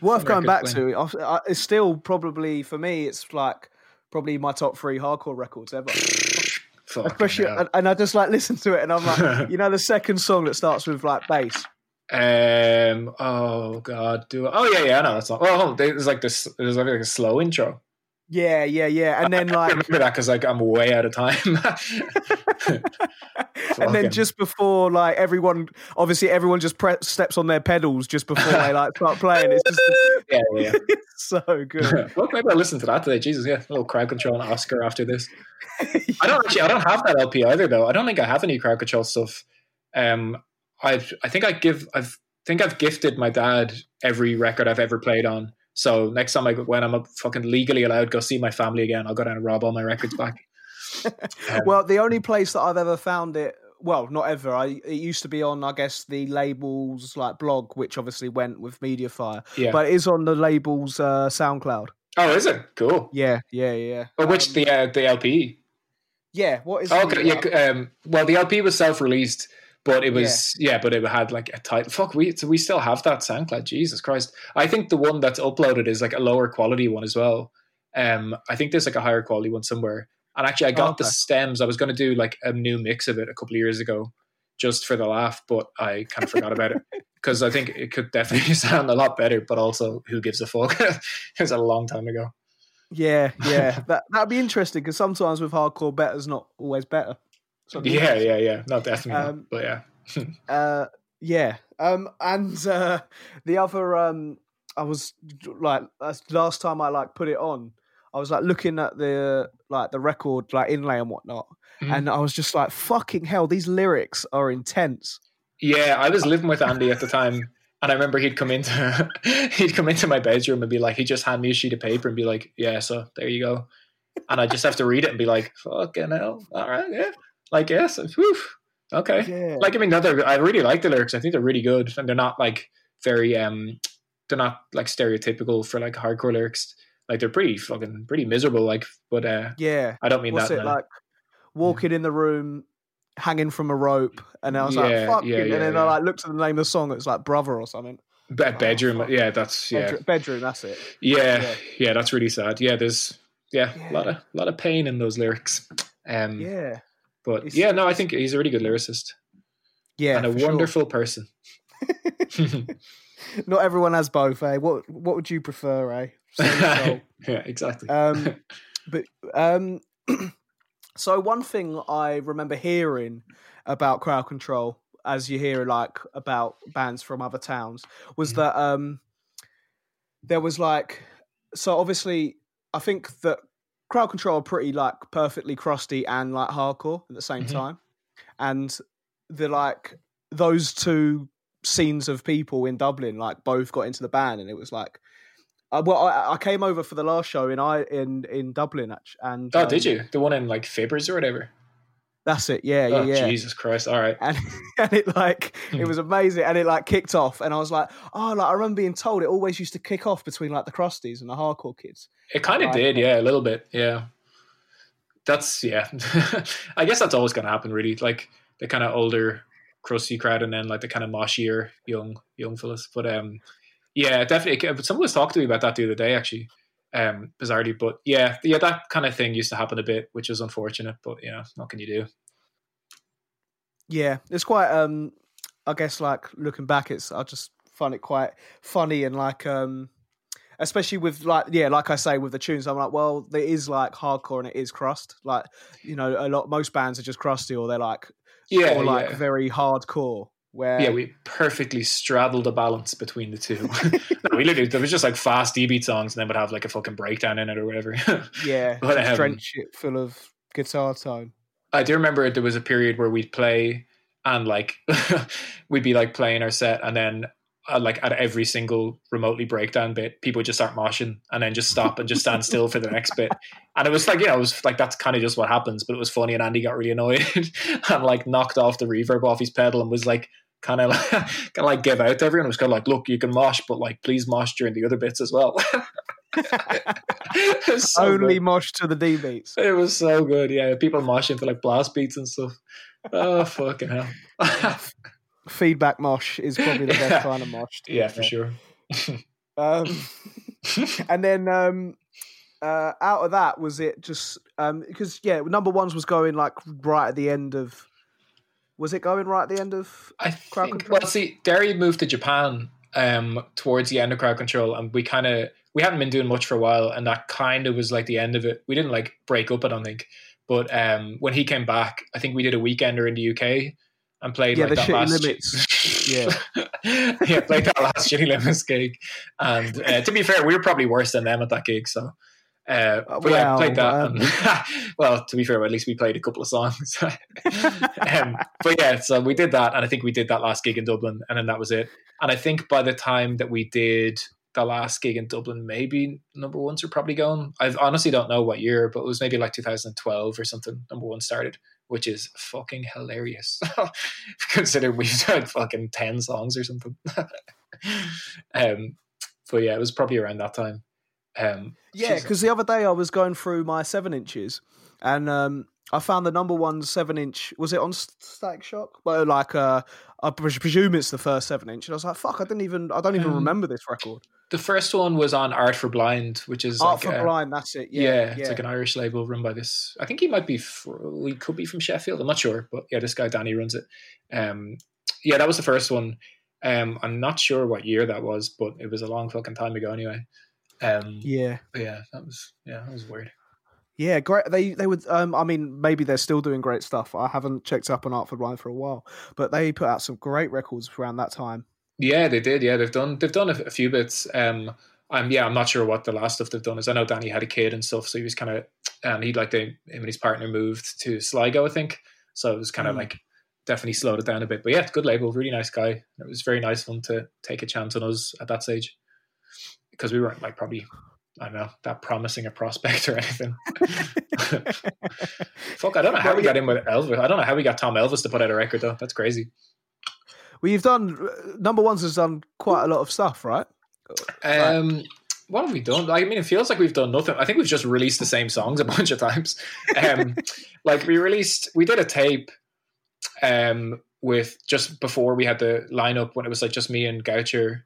Worth going back records to. I- It's still probably for me. It's like probably my top three hardcore records ever. Especially, and, and I just like listen to it, and I'm like, you know, the second song that starts with like bass. Um. Oh God. Do oh yeah yeah. I know that's not. Oh, there's like this. There's like a slow intro. Yeah, yeah, yeah, and then I like, remember that because like I'm way out of time. and then just before like everyone, obviously everyone just pre- steps on their pedals just before they like start playing. It's just yeah yeah. so good. well, maybe I'll listen to that today. Jesus, yeah, a little crowd control and Osker after this. I don't actually. I don't have that LP either, though. I don't think I have any crowd control stuff. Um, I I think I give. I've think I've gifted my dad every record I've ever played on. So next time I go- when I'm a fucking legally allowed go see my family again, I'll go down and rob all my records back. Um, well, the only place that I've ever found it, well, not ever. I it used to be on, I guess, the labels like blog, which obviously went with MediaFire, yeah. but it is on the labels uh, SoundCloud. oh, is it cool? Yeah, yeah, yeah. Which Um, the uh, the LP? yeah? What is? Oh, okay, yeah. uh, Um, well, the LP was self released, but it was yeah. but it had like a title. Fuck, we so we still have that SoundCloud. Jesus Christ! I think the one that's uploaded is like a lower quality one as well. Um, I think there's like a higher quality one somewhere. And actually, I got Oh, okay. the stems. I was going to do like a new mix of it a couple of years ago, just for the laugh, but I kind of forgot about it because I think it could definitely sound a lot better. But also, who gives a fuck? it was a long time ago. Yeah, yeah. that that'd be interesting because sometimes with hardcore, better's not always better. Yeah, yeah, yeah. No, definitely. not. Um, but yeah. Uh, yeah. Um, and uh, the other, um, I was like, last time I like put it on. I was like looking at the like the record like inlay and whatnot, Mhm. and I was just like, "Fucking hell, these lyrics are intense." Yeah, I was living with Andy at the time, and I remember he'd come into he'd come into my bedroom and be like, he'd just hand me a sheet of paper and be like, "Yeah, so there you go," and I just have to read it and be like, "Fucking hell, all right, yeah, like yes, whew, okay." Yeah, Like I mean, no, they're, I really like the lyrics. I think they're really good, and they're not like very um, they're not like stereotypical for like hardcore lyrics. Like they're pretty fucking pretty miserable. Like, but uh, yeah. I don't mean What's that. it like? Walking in the room, hanging from a rope, and I was Yeah, like, "Fuck!" yeah, and then yeah. I like looked at the name of the song. It's like "Brother" or something. Be- bedroom. fuck. yeah, that's yeah. Bedroom, bedroom that's it. yeah, Yeah. yeah, that's really sad. Yeah, there's yeah, Yeah. a lot of a lot of pain in those lyrics. Um, Yeah, but It's- yeah, no, I think he's a really good lyricist yeah. and a for sure. wonderful person. Not everyone has both, eh? What What would you prefer, eh? Soul and soul. yeah, exactly. Um, but um, so one thing I remember hearing about crowd control, as you hear like about bands from other towns, was Mhm. that um, there was like so obviously I think that crowd control are pretty like perfectly crusty and like hardcore at the same Mhm. time, and the like those two scenes of people in Dublin like both got into the band, and it was like. Uh, well, I, I came over for the last show in I in in Dublin, actually, and oh, um, did you the one in like Fibbers or whatever? That's it. Yeah, oh, yeah, yeah. Jesus Christ! All right. And, and it like Hmm. it was amazing, and it like kicked off, and I was like, oh, like I remember being told it always used to kick off between like the crusties and the hardcore kids. It kind of Right. did, yeah, a little bit, yeah. That's yeah. I guess that's always going to happen, really. Like the kind of older, crusty crowd, and then like the kind of moshier young young fellas. But um, yeah, definitely. But someone was talking to me about that the other day, actually, um, bizarrely. But yeah, yeah, that kind of thing used to happen a bit, which is unfortunate. But you know, what can you do? Yeah, it's quite. um I guess like looking back, it's I just find it quite funny and like um especially with like yeah like i say with the tunes i'm like well there is like hardcore and it is crust like you know a lot most bands are just crusty or they're like Yeah, or like yeah. very hardcore where yeah, we perfectly straddled the balance between the two. no, we literally there was just like fast D beat songs, and then would have like a fucking breakdown in it or whatever. yeah But, um, drench it full of guitar tone I do remember there was a period where we'd play and like we'd be like playing our set, and then uh, like at every single remotely breakdown bit, people just start moshing and then just stop and just stand still for the next bit. And it was like, you know, it was like that's kind of just what happens, but it was funny. And Andy got really annoyed and like knocked off the reverb off his pedal and was like, kind of like, kind of like give out to everyone. It was kind of like, look, you can mosh, but like, please mosh during the other bits as well. So Only good. mosh to the D beats. It was so good. Yeah, people moshing to like blast beats and stuff. Oh fucking hell! Feedback mosh is probably the best kind of mosh. yeah, for sure. Um, and then um, uh, out of that, was it just because yeah, number ones was going like right at the end of. Was it going right at the end of? I Crowd think. Control? Well, see, Derry moved to Japan um, towards the end of crowd control, and we kind of we hadn't been doing much for a while, and that kind of was like the end of it. We didn't like break up, I don't think, but um, when he came back, I think we did a weekender in the UK and played Yeah, like that last Limits. yeah, yeah, played that last shitty limits gig, and uh, to be fair, we were probably worse than them at that gig, so. Uh, Uh, but yeah, played that. um, and- well, to be fair, at least we played a couple of songs. um, but yeah, so we did that, and I think we did that last gig in Dublin, and then that was it. And I think by the time that we did the last gig in Dublin, maybe number ones were probably gone. I honestly don't know what year, but it was maybe like 2012 or something. Number one started, which is fucking hilarious. Consider we've done fucking 10 songs or something. um, but yeah, it was probably around that time. Um, Yeah, because the other day I was going through my seven inches, and um, I found the number one seven inch. Was it on Static Shock? Well, like uh, I presume it's the first seven inch, and I was like, "Fuck, I didn't even. I don't even Um, remember this record." the first one was on Art for Blind, which is Art like for a- Blind. That's it. Yeah, Yeah, it's yeah. like an Irish label run by this. I think he might be. Fr- he could be from Sheffield. I'm not sure, but yeah, this guy Danny runs it. Um, yeah, that was the first one. Um, I'm not sure what year that was, but it was a long fucking time ago anyway. Um, yeah, yeah, that was yeah, that was weird. Yeah, great. They they would. Um, I mean, maybe they're still doing great stuff. I haven't checked up on Art for Blind for a while, but they put out some great records around that time. Yeah, they did. Yeah, they've done they've done a, a few bits. Um, I'm yeah, I'm not sure what the last stuff they've done is. I know Danny had a kid and stuff, so he was kind of and he'd like they him and his partner moved to Sligo, I think. So it was kind of Mm. like definitely slowed it down a bit. But yeah, good label, really nice guy. It was very nice of him to take a chance on us at that stage because we weren't like probably I don't know that promising a prospect or anything. Fuck, I don't know how we got in with Ellis. I don't know how we got Tom Ellis to put out a record though. That's crazy. Well, you've done number ones has done quite a lot of stuff, right? Um, what have we done? I mean, it feels like we've done nothing. I think we've just released the same songs a bunch of times. Um, like we released, we did a tape um, with just before we had the lineup when it was like just me and Goucher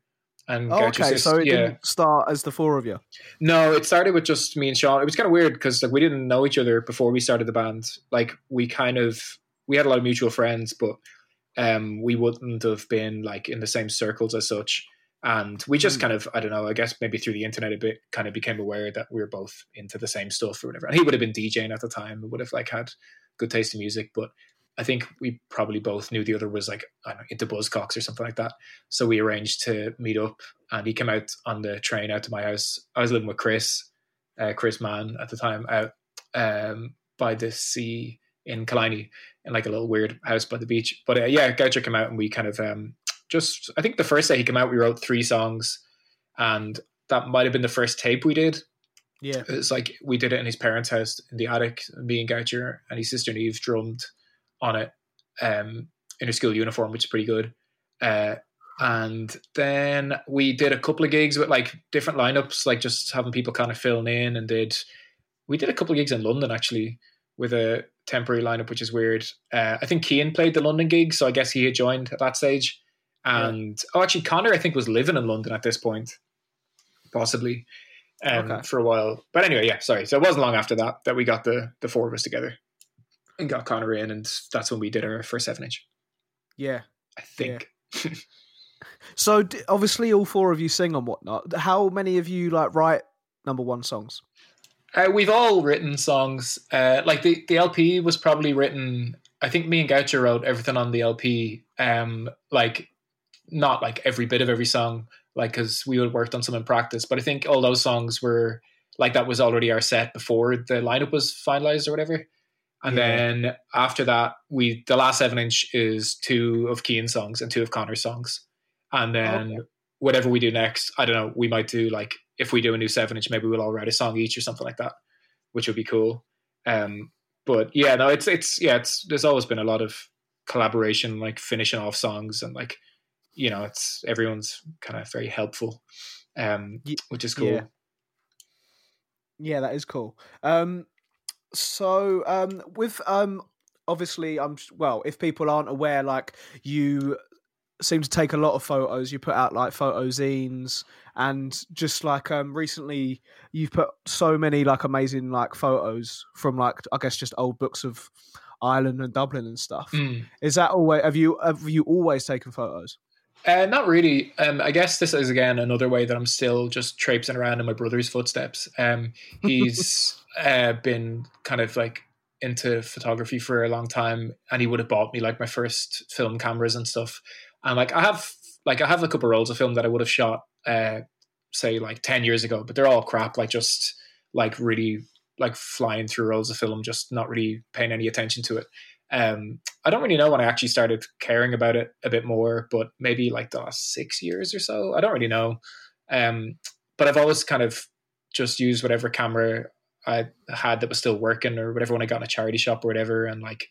and Oh, okay, sis- so it yeah. didn't start as the four of you. No, it started with just me and Sean. It was kind of weird because like we didn't know each other before we started the band. Like we kind of we had a lot of mutual friends, but um, we wouldn't have been like in the same circles as such. And we just Hmm. kind of I don't know. I guess maybe through the internet a bit, kind of became aware that we were both into the same stuff or whatever. And he would have been DJing at the time. Would have like had good taste in music, but I think we probably both knew the other was like I don't know, into Buzzcocks or something like that. So we arranged to meet up, and he came out on the train out to my house. I was living with Chris, uh, Chris Mann at the time, out um, by the sea in Killiney, in like a little weird house by the beach. But uh, yeah, Goucher came out, and we kind of um, just. I think the first day he came out, we wrote three songs, and that might have been the first tape we did. Yeah. It's like we did it in his parents' house in the attic. Me and Goucher and his sister Neve drummed on it um, in a school uniform, which is pretty good. Uh, and then we did a couple of gigs with like different lineups, like just having people kind of filling in, and did we did a couple of gigs in London actually with a temporary lineup, which is weird. Uh, I think Kean played the London gig, so I guess he had joined at that stage. And oh, actually, Connor I think was living in London at this point, possibly um, Okay. for a while. But anyway, yeah, sorry. So it wasn't long after that that we got the the four of us together and got Connor in, and that's when we did our first seven inch. Yeah. I think. So d- obviously, all four of you sing on whatnot. How many of you like write number one songs? Uh, we've all written songs. Uh, like the, the LP was probably written. I think me and Goucher wrote everything on the LP. Um, like not like every bit of every song, like because we would worked on some in practice. But I think all those songs were like that was already our set before the lineup was finalized or whatever. And Yeah. then after that, we the last seven inch is two of Keane's songs and two of Connor's songs. And then whatever we do next, I don't know, we might do like if we do a new seven inch, maybe we'll all write a song each or something like that, which would be cool. Um, but yeah, no, it's it's yeah, it's there's always been a lot of collaboration, like finishing off songs and like you know, it's everyone's kind of very helpful, um, which is cool. yeah. Yeah, that is cool. Um, so um, with um, obviously, I'm well. If people aren't aware, like you seem to take a lot of photos. You put out like photo zines, and just like um, recently, you've put so many like amazing like photos from like I guess just old books of Ireland and Dublin and stuff. Mm. Is that always have you have you always taken photos? Uh, not really. Um, I guess this is again another way that I'm still just traipsing around in my brother's footsteps. Um, he's uh, been kind of like into photography for a long time, and he would have bought me like my first film cameras and stuff. And like I have, like I have a couple rolls of film that I would have shot, uh, say like ten years ago, but they're all crap. Like just like really like flying through rolls of film, just not really paying any attention to it. Um, I don't really know when I actually started caring about it a bit more, but maybe like the last six years or so. I don't really know. Um, but I've always kind of just used whatever camera I had that was still working or whatever when I got in a charity shop or whatever, and like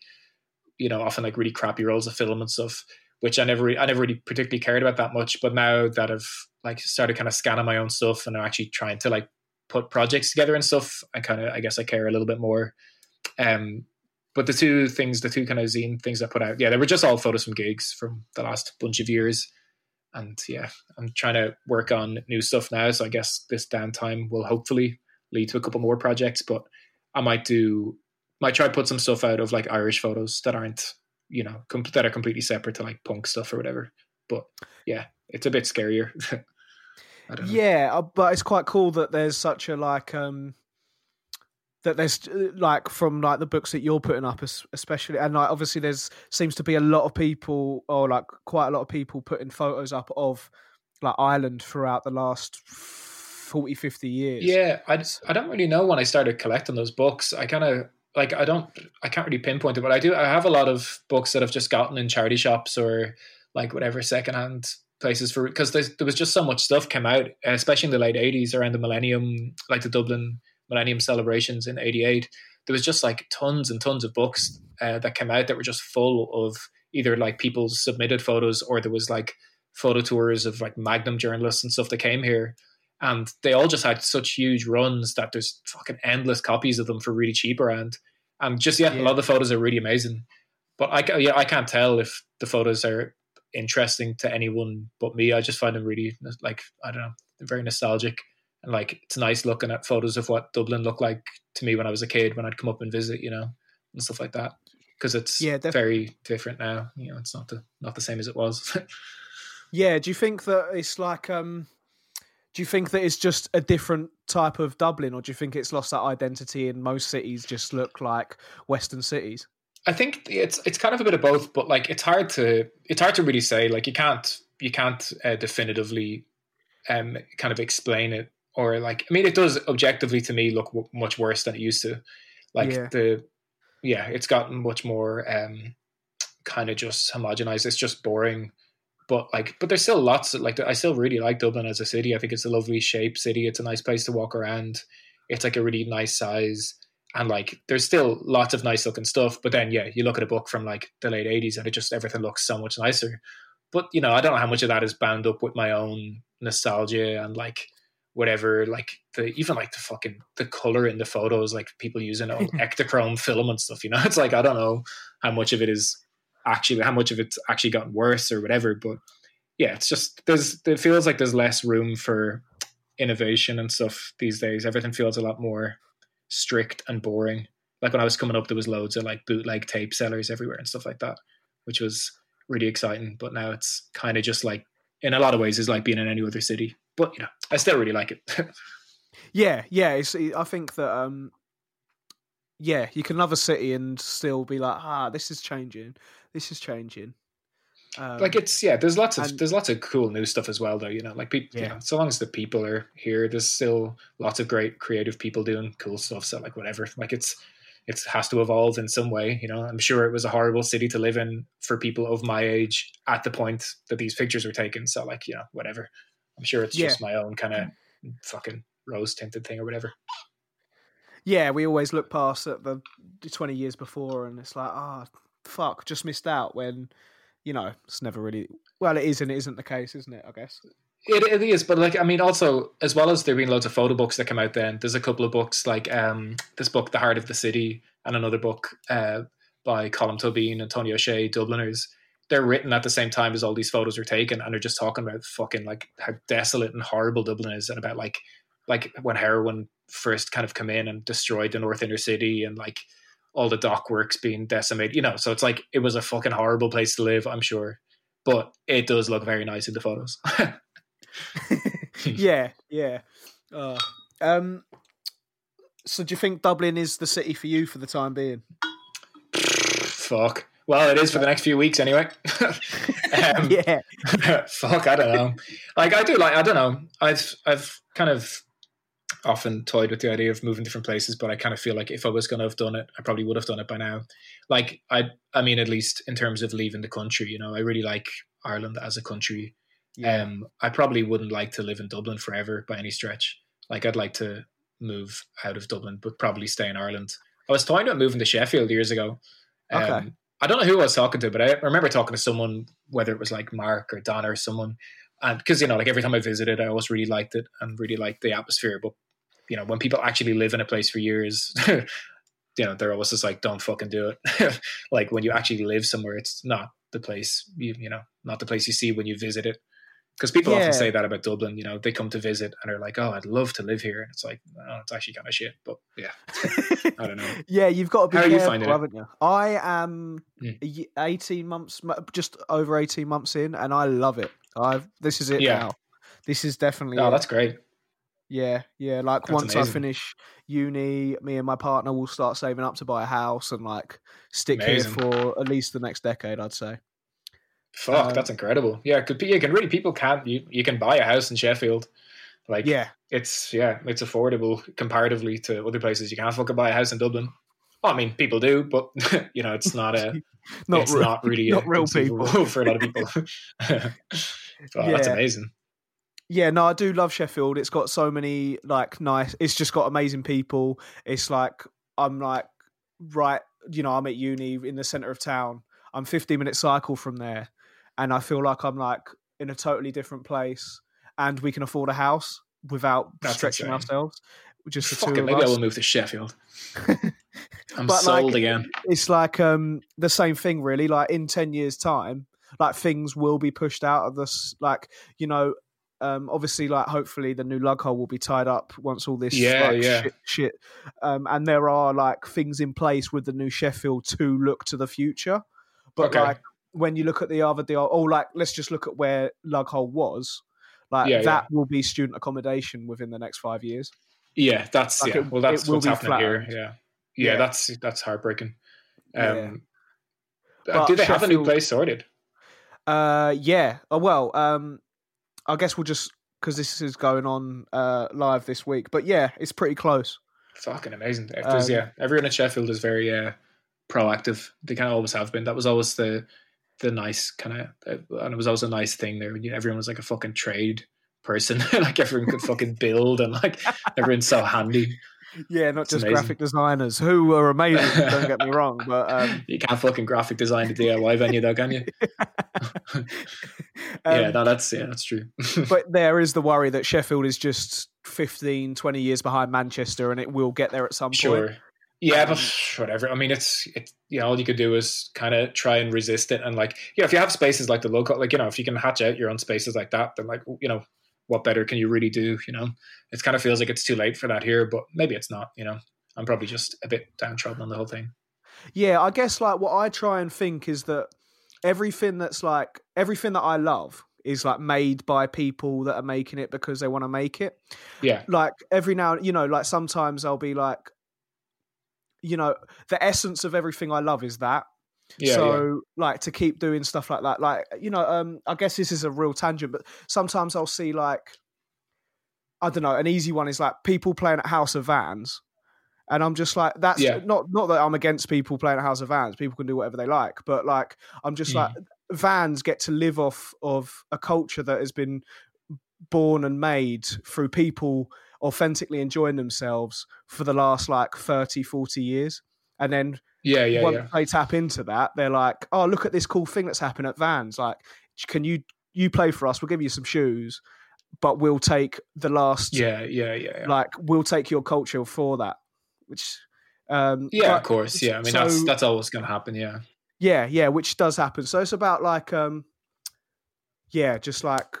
you know, often like really crappy rolls of film and stuff, which I never I never really particularly cared about that much. But now that I've like started kind of scanning my own stuff and I'm actually trying to like put projects together and stuff, I kind of I guess I care a little bit more. Um, but the two things, the two kind of zine things I put out, yeah, they were just all photos from gigs from the last bunch of years. And yeah, I'm trying to work on new stuff now. So I guess this downtime will hopefully lead to a couple more projects. But I might do, might try put some stuff out of like Irish photos that aren't, you know, com- that are completely separate to like punk stuff or whatever. But yeah, it's a bit scarier. Yeah, uh, but it's quite cool that there's such a like um that there's like from like the books that you're putting up especially and like obviously there's seems to be a lot of people or like quite a lot of people putting photos up of like Ireland throughout the last 40 50 years. Yeah, I, I don't really know when I started collecting those books. I kind of like I don't I can't really pinpoint it, but I do. I have a lot of books that I've just gotten in charity shops or like whatever secondhand places for because there was just so much stuff came out, especially in the late eighties around the millennium, like the Dublin Millennium celebrations in '88. There was just like tons and tons of books uh, that came out that were just full of either like people's submitted photos or there was like photo tours of like Magnum journalists and stuff that came here and they all just had such huge runs that there's fucking endless copies of them for really cheap around. And just yeah, a lot of the photos are really amazing. But I yeah, I can't tell if the photos are interesting to anyone but me. I just find them really like I don't know, very nostalgic and like it's nice looking at photos of what Dublin looked like to me when I was a kid when I'd come up and visit, you know, and stuff like that. Because it's Yeah, def- very different now. You know, it's not the not the same as it was. Yeah, do you think that it's like um do you think that it's just a different type of Dublin or do you think it's lost that identity and most cities just look like western cities? I think it's it's kind of a bit of both, but like it's hard to it's hard to really say. Like you can't you can't uh, definitively um kind of explain it or like I mean it does objectively to me look w- much worse than it used to. Like Yeah. the yeah, it's gotten much more um kind of just homogenized. It's just boring. But like, but there's still lots. Of, like, I still really like Dublin as a city. I think it's a lovely shape city. It's a nice place to walk around. It's like a really nice size and like there's still lots of nice looking stuff but then yeah you look at a book from like the late 80s and it just everything looks so much nicer but you know i don't know how much of that is bound up with my own nostalgia and like whatever like the even like the fucking the color in the photos like people using old Ektachrome film and stuff you know it's like i don't know how much of it is actually how much of it's actually gotten worse or whatever but yeah it's just there's it feels like there's less room for innovation and stuff these days everything feels a lot more strict and boring. Like when I was coming up, there was loads of like bootleg tape sellers everywhere and stuff like that, which was really exciting. But now it's kind of just like, in a lot of ways, is like being in any other city. But you know, I still really like it. Yeah, yeah. It's, I think that um, yeah, you can love a city and still be like, ah, this is changing. This is changing. Um, like it's yeah, there's lots of and- there's lots of cool new stuff as well though. You know, like people, you Yeah. know, so long as the people are here, there's still lots of great creative people doing cool stuff. So like whatever, like it's it has to evolve in some way. You know, I'm sure it was a horrible city to live in for people of my age at the point that these pictures were taken. So, like, you know, whatever. I'm sure it's Yeah. just my own kind of fucking rose tinted thing or whatever. Yeah, we always look past at the 20 years before and it's like, ah, fuck, just missed out when, you know, it's never really, well, it is and it isn't the case, isn't it, I guess? It, it is, but like I mean, also as well as there being loads of photo books that come out, then there's a couple of books like um, this book, The Heart of the City, and another book uh, by Colm Tóibín and Tony O'Shea, Dubliners. They're written at the same time as all these photos are taken, and they're just talking about fucking like how desolate and horrible Dublin is, and about like like when heroin first kind of come in and destroyed the north inner city, and like all the dock works being decimated. You know, so it's like it was a fucking horrible place to live. I'm sure, but it does look very nice in the photos. yeah, yeah. Uh, um, so do you think Dublin is the city for you for the time being? Fuck. Well, it is for the next few weeks anyway. um, yeah. fuck, I don't know. Like I do like I don't know. I've I've kind of often toyed with the idea of moving different places, but I kind of feel like if I was going to have done it, I probably would have done it by now. Like I I mean at least in terms of leaving the country, you know, I really like Ireland as a country. Yeah. Um I probably wouldn't like to live in Dublin forever by any stretch. Like I'd like to move out of Dublin, but probably stay in Ireland. I was toying about moving to Sheffield years ago. Um, Okay. I don't know who I was talking to, but I remember talking to someone, whether it was like Mark or Donna or someone, and because you know, like every time I visited, I always really liked it and really liked the atmosphere. But you know, when people actually live in a place for years, you know, they're always just like, "Don't fucking do it." like when you actually live somewhere, it's not the place you you know, not the place you see when you visit it. Because people Yeah. often say that about Dublin. You know, they come to visit and are like, "Oh, I'd love to live here," and it's like, "Oh, it's actually kind of shit." But yeah, I don't know. yeah, you've got to be How are you careful, finding haven't you? I am Mm. 18 months, just over 18 months in, and I love it. I've This is it Yeah. now. This is definitely Oh, it. that's great. Yeah, yeah. Like That's once I finish uni, me and my partner will start saving up to buy a house and like stick Amazing. here for at least the next decade. I'd say. Fuck, Um, that's incredible. Yeah, could be. You can really people can't you you can buy a house in Sheffield. Like Yeah, it's yeah, it's affordable comparatively to other places. You can't fucking buy a house in Dublin. Well, I mean, people do, but you know, it's not a not it's re- not really not real people. for a lot of people. oh, That's amazing. Yeah, no, I do love Sheffield. It's got so many like nice. It's just got amazing people. It's like I'm like right, you know, I'm at uni in the center of town. I'm 15 minute cycle from there, and I feel like I'm like in a totally different place, and we can afford a house without That's stretching insane. ourselves. Just the Fuck two it, maybe I will move to Sheffield. I'm But, sold like, again. it's like um the same thing really like in 10 years time like things will be pushed out of this like you know um obviously like hopefully the new lug hole will be tied up once all this Yeah, like, yeah. shit, shit um and there are like things in place with the new sheffield to look to the future but Okay. like when you look at the other deal oh like let's just look at where lug hole was like Yeah, that will be student accommodation within the next five years Yeah, that's like yeah. it- well, that's what's happening here. Yeah. yeah, Yeah. that's that's heartbreaking. Yeah. Um, But do they have a new Sheffield- place sorted? Uh, yeah. Oh, well, um, I guess we'll just because this is going on uh live this week. But yeah, it's pretty close. Fucking amazing. Um, yeah, everyone at Sheffield is very uh, proactive. They kind of always have been. That was always the the nice kind of, and it was always a nice thing there. You everyone was like a fucking trade person. like everyone could fucking build, and like everyone's so handy. Yeah, not It's just amazing. graphic designers who are amazing. don't get me wrong, but um, you can't fucking graphic design the DIY venue, though, can you? yeah, um, no, that's yeah, that's true. but there is the worry that Sheffield is just 15, 20 years behind Manchester, and it will get there at some Sure. point. Yeah, Um, but whatever. I mean, it's it's you know all you could do is kind of try and resist it, and like you know if you have spaces like the local, like you know if you can hatch out your own spaces like that, then like you know what better can you really do? You know, it kind of feels like it's too late for that here, but maybe it's not. You know, I'm probably just a bit downtrodden on the whole thing. Yeah, I guess like what I try and think is that everything that's like everything that I love is like made by people that are making it because they want to make it. Yeah, Like every now, you know, like sometimes I'll be like, you know, the essence of everything I love is that. yeah, so like to keep doing stuff like that, like you know, um, I guess this is a real tangent, but sometimes I'll see like, I don't know, an easy one is like people playing at House of Vans. And I'm just like, that's Yeah. not not that I'm against people playing at House of Vans. People can do whatever they like, but like, I'm just Mm. like, Vans get to live off of a culture that has been born and made through people authentically enjoying themselves for the last like 30, 40 years. And then Yeah, yeah, once yeah. they tap into that, they're like, "Oh, look at this cool thing that's happened at Vans. Like, can you you play for us? We'll give you some shoes, but we'll take the last. Yeah, yeah, yeah. Yeah, Like, we'll take your culture for that. Which, um, yeah but- of course. Yeah, I mean so- that's that's always going to happen. Yeah, yeah, yeah, which does happen. So it's about like, um, yeah, just like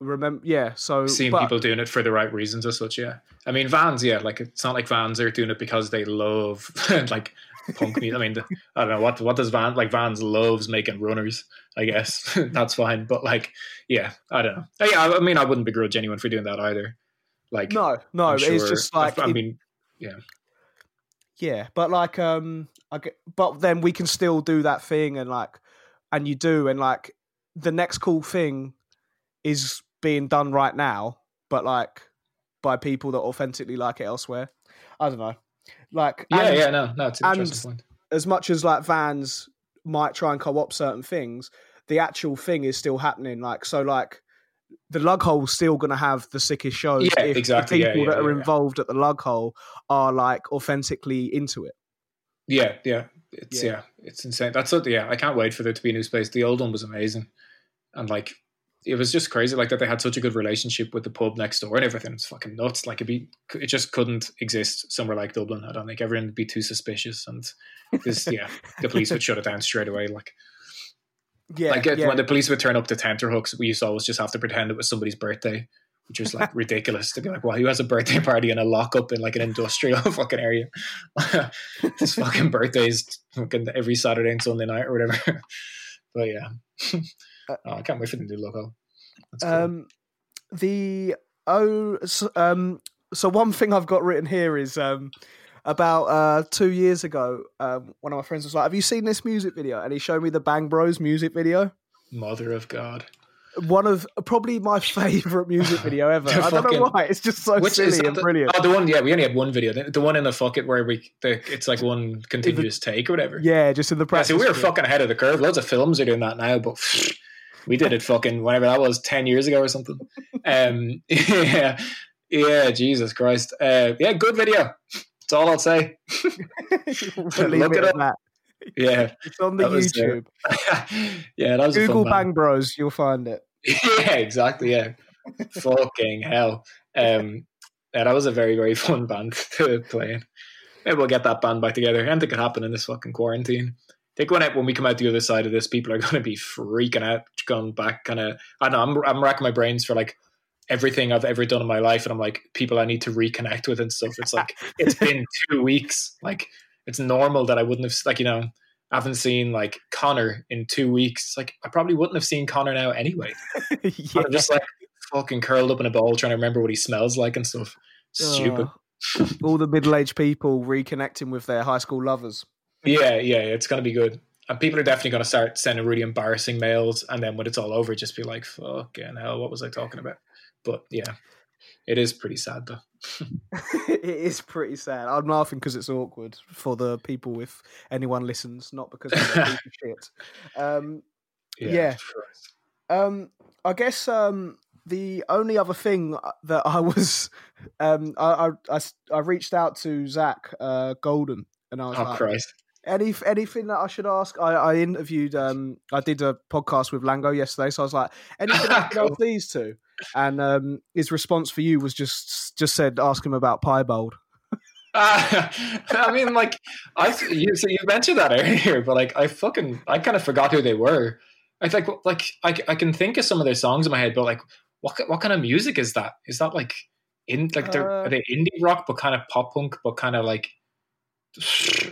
remember, yeah. So seeing but- people doing it for the right reasons as such. Yeah, I mean Vans. Yeah, like it's not like Vans are doing it because they love like punk music. I mean, the, I don't know what what does Van like Vans loves making runners. I guess that's fine, but like, yeah, I don't know. Yeah, I, I mean, I wouldn't begrudge anyone for doing that either. Like, no, no, I'm it's just like I it- mean, Yeah, Yeah, but like um I get, but then we can still do that thing and like and you do and like the next cool thing is being done right now, but like by people that authentically like it elsewhere. I don't know. Like yeah, and yeah, no, no, it's an interesting point. as much as like Vans might try and co-op certain things, the actual thing is still happening. Like so like the lug hole's still going to have the sickest shows Yeah, if exactly. the Yeah, people yeah, that are yeah, yeah. involved at the lug hole are like authentically into it. Yeah, yeah, it's Yeah. yeah, it's insane. That's what. Yeah, I can't wait for there to be a new space. The old one was amazing, and like it was just crazy, like that they had such a good relationship with the pub next door and everything. It's fucking nuts. Like it be, it just couldn't exist somewhere like Dublin. I don't think everyone would be too suspicious, and this, yeah, the police would shut it down straight away. Like, Yeah, like yeah. when the police would turn up to tenterhooks, we used to always just have to pretend it was somebody's birthday. Which was like ridiculous to be like, well, who has a birthday party in a lockup in like an industrial fucking area? this fucking birthdays fucking every Saturday and Sunday night or whatever. but yeah, oh, I can't wait for the new lug hole. Cool. Um, the oh, so, um, so one thing I've got written here is um, about uh, two years ago, um, one of my friends was like, "Have you seen this music video?" And he showed me the Bang Bros music video. Mother of God, One of probably my favorite music video ever. The I don't know why. It's just so which silly is and the, brilliant. Oh, the one. Yeah, we only had one video. The, the one in the fuck it where we the, it's like one continuous take or whatever. yeah, just in the Yeah, practice. see, we were fucking ahead of the curve. Loads of films are doing that now, but we did it fucking whenever that was, 10 years ago or something. Um, yeah, yeah, Jesus Christ. Uh, yeah, good video. That's all I'll say. Look at that. Yeah, It's on the That was, uh, YouTube. yeah, that was Google. Bang Bros, you'll find it. yeah, exactly. Yeah, fucking hell. Um, yeah, that was a very very fun band to play in. Maybe we'll get that band back together. Anything could happen in this fucking quarantine. Think when, I, when we come out the other side of this, people are going to be freaking out, going back, kind of. I don't know. I'm I'm racking my brains for like everything I've ever done in my life, and I'm like people I need to reconnect with and stuff. It's like it's been two weeks. Like it's normal that I wouldn't have like you know. I haven't seen like Connor in two weeks. It's like I probably wouldn't have seen Connor now anyway. yeah. I'm just like fucking curled up in a ball trying to remember what he smells like and stuff. Stupid. Oh, all the middle-aged people reconnecting with their high school lovers. Yeah, yeah, it's gonna be good. And people are definitely gonna start sending really embarrassing mails, and then when it's all over, just be like, "Fucking hell, what was I talking about?" But yeah, it is pretty sad though. it is pretty sad. I'm laughing because it's awkward for the people if anyone listens, not because of shit. Um, Yeah. Christ. um, I guess um, the only other thing that I was, um, I, I, I I reached out to Zach uh, Golden, and I was Oh like, Christ. Any anything that I should ask? I, I interviewed. Um, I did a podcast with Lango yesterday, so I was like, anything I can ask these two? And um, his response for you was just just said, ask him about Piebald. Uh, I mean, like I you so you mentioned that earlier, but like I fucking I kind of forgot who they were. I think like I I can think of some of their songs in my head, but like what what kind of music is that? Is that like in like they're Uh, are they indie rock, but kind of pop punk, but kind of like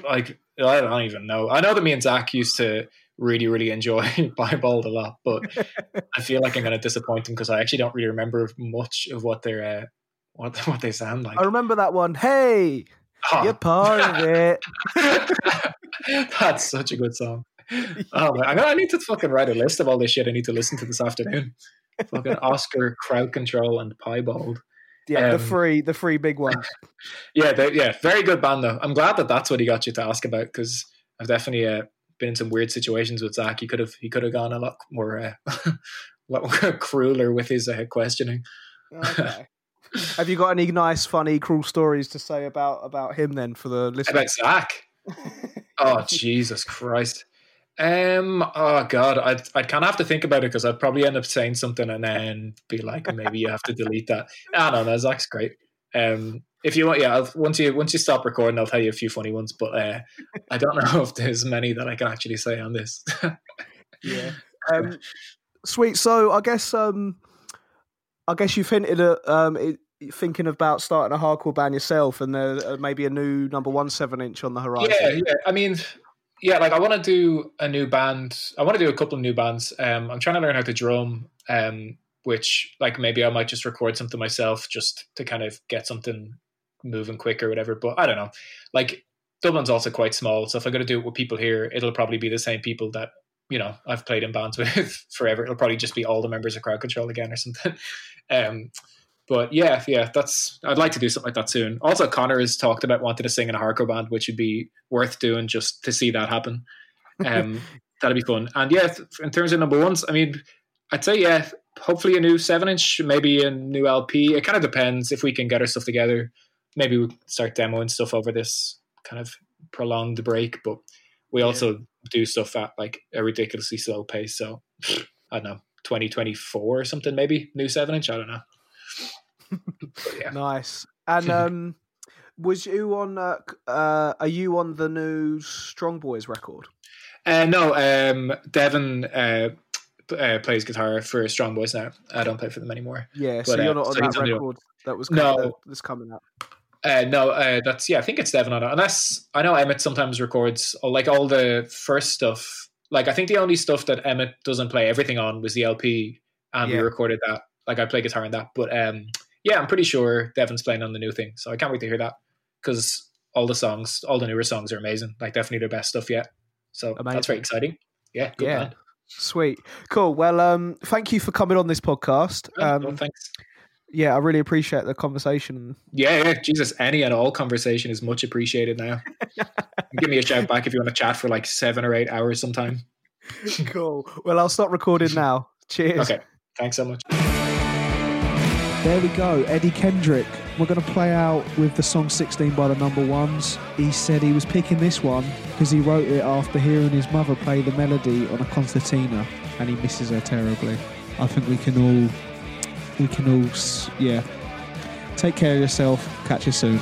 like I don't even know. I know that me and Zach used to really really enjoy Piebald a lot, but I feel like I'm going to disappoint him because I actually don't really remember much of what they're uh, what what they sound like. I remember that one. Hey, Ah. you're part of it. That's such a good song. Oh, my, I, I need to fucking write a list of all this shit I need to listen to this afternoon. Fucking Osker, Crowd Control, and Piebald. Yeah, the Um, three, the three big ones. Yeah, they, yeah, very good band though. I'm glad that that's what he got you to ask about because I've definitely uh, been in some weird situations with Zach. He could have he could have gone a lot more, uh, lot more crueler with his uh, questioning. Okay. Have you got any nice, funny, cruel stories to say about about him then for the listeners? About Zach. Oh Jesus Christ. Um. Oh God. I'd I'd kind of have to think about it because I'd probably end up saying something and then be like, maybe you have to delete that. I don't know. Zach's great. Um. If you want, yeah. I'll, once you once you stop recording, I'll tell you a few funny ones. But uh, I don't know if there's many that I can actually say on this. Yeah. Um, sweet. So I guess um, I guess you've hinted at um, it, thinking about starting a hardcore band yourself, and there uh, maybe a new number one seven inch on the horizon. Yeah, yeah. I mean, yeah, like I want to do a new band. I want to do a couple of new bands. Um, I'm trying to learn how to drum. Um, which like maybe I might just record something myself just to kind of get something moving quick or whatever. But I don't know. Like Dublin's also quite small, so if I'm going to do it with people here, it'll probably be the same people that you know I've played in bands with forever. It'll probably just be all the members of Crowd Control again or something. Um, but yeah, yeah, that's I'd like to do something like that soon. Also, Connor has talked about wanting to sing in a hardcore band, which would be worth doing just to see that happen. Um, that'd be fun. And yeah, in terms of number ones, I mean, I'd say yeah, hopefully a new seven inch, maybe a new LP. It kind of depends if we can get our stuff together. Maybe we start demoing stuff over this kind of prolonged break, but we also do stuff at like a ridiculously slow pace. So I don't know, twenty twenty four or something, maybe new seven inch. I don't know. Yeah. Nice. And um, was you on? Uh, uh, are you on the new Strong Boys record? Uh, no, um, Devin uh, uh, plays guitar for Strong Boys now. I don't play for them anymore. Yeah. So But, uh, you're not on so that record that was No. coming, that's coming up. Uh, no, uh, that's yeah. I think it's Devin on it. Unless I know Emmett sometimes records like all the first stuff. Like I think the only stuff that Emmett doesn't play everything on was the LP, and Yeah. we recorded that. Like I play guitar on that, but um, yeah, I'm pretty sure Devin's playing on the new thing. So I can't wait to hear that because all the songs, all the newer songs are amazing. Like definitely their best stuff yet. So that's very exciting. Yeah, good Yeah. man. Sweet. Cool. Well, um, thank you for coming on this podcast. Um, well, thanks. yeah, I really appreciate the conversation. Yeah, yeah, Jesus, any and all conversation is much appreciated now. Give me a shout back if you want to chat for like seven or eight hours sometime. cool. Well, I'll stop recording now. Cheers. Okay, thanks so much. There we go, Eddie Kendrick. We're going to play out with the song 16 by the number ones. He said he was picking this one because he wrote it after hearing his mother play the melody on a concertina and he misses her terribly. I think we can all, we can all, yeah. Take care of yourself. Catch you soon.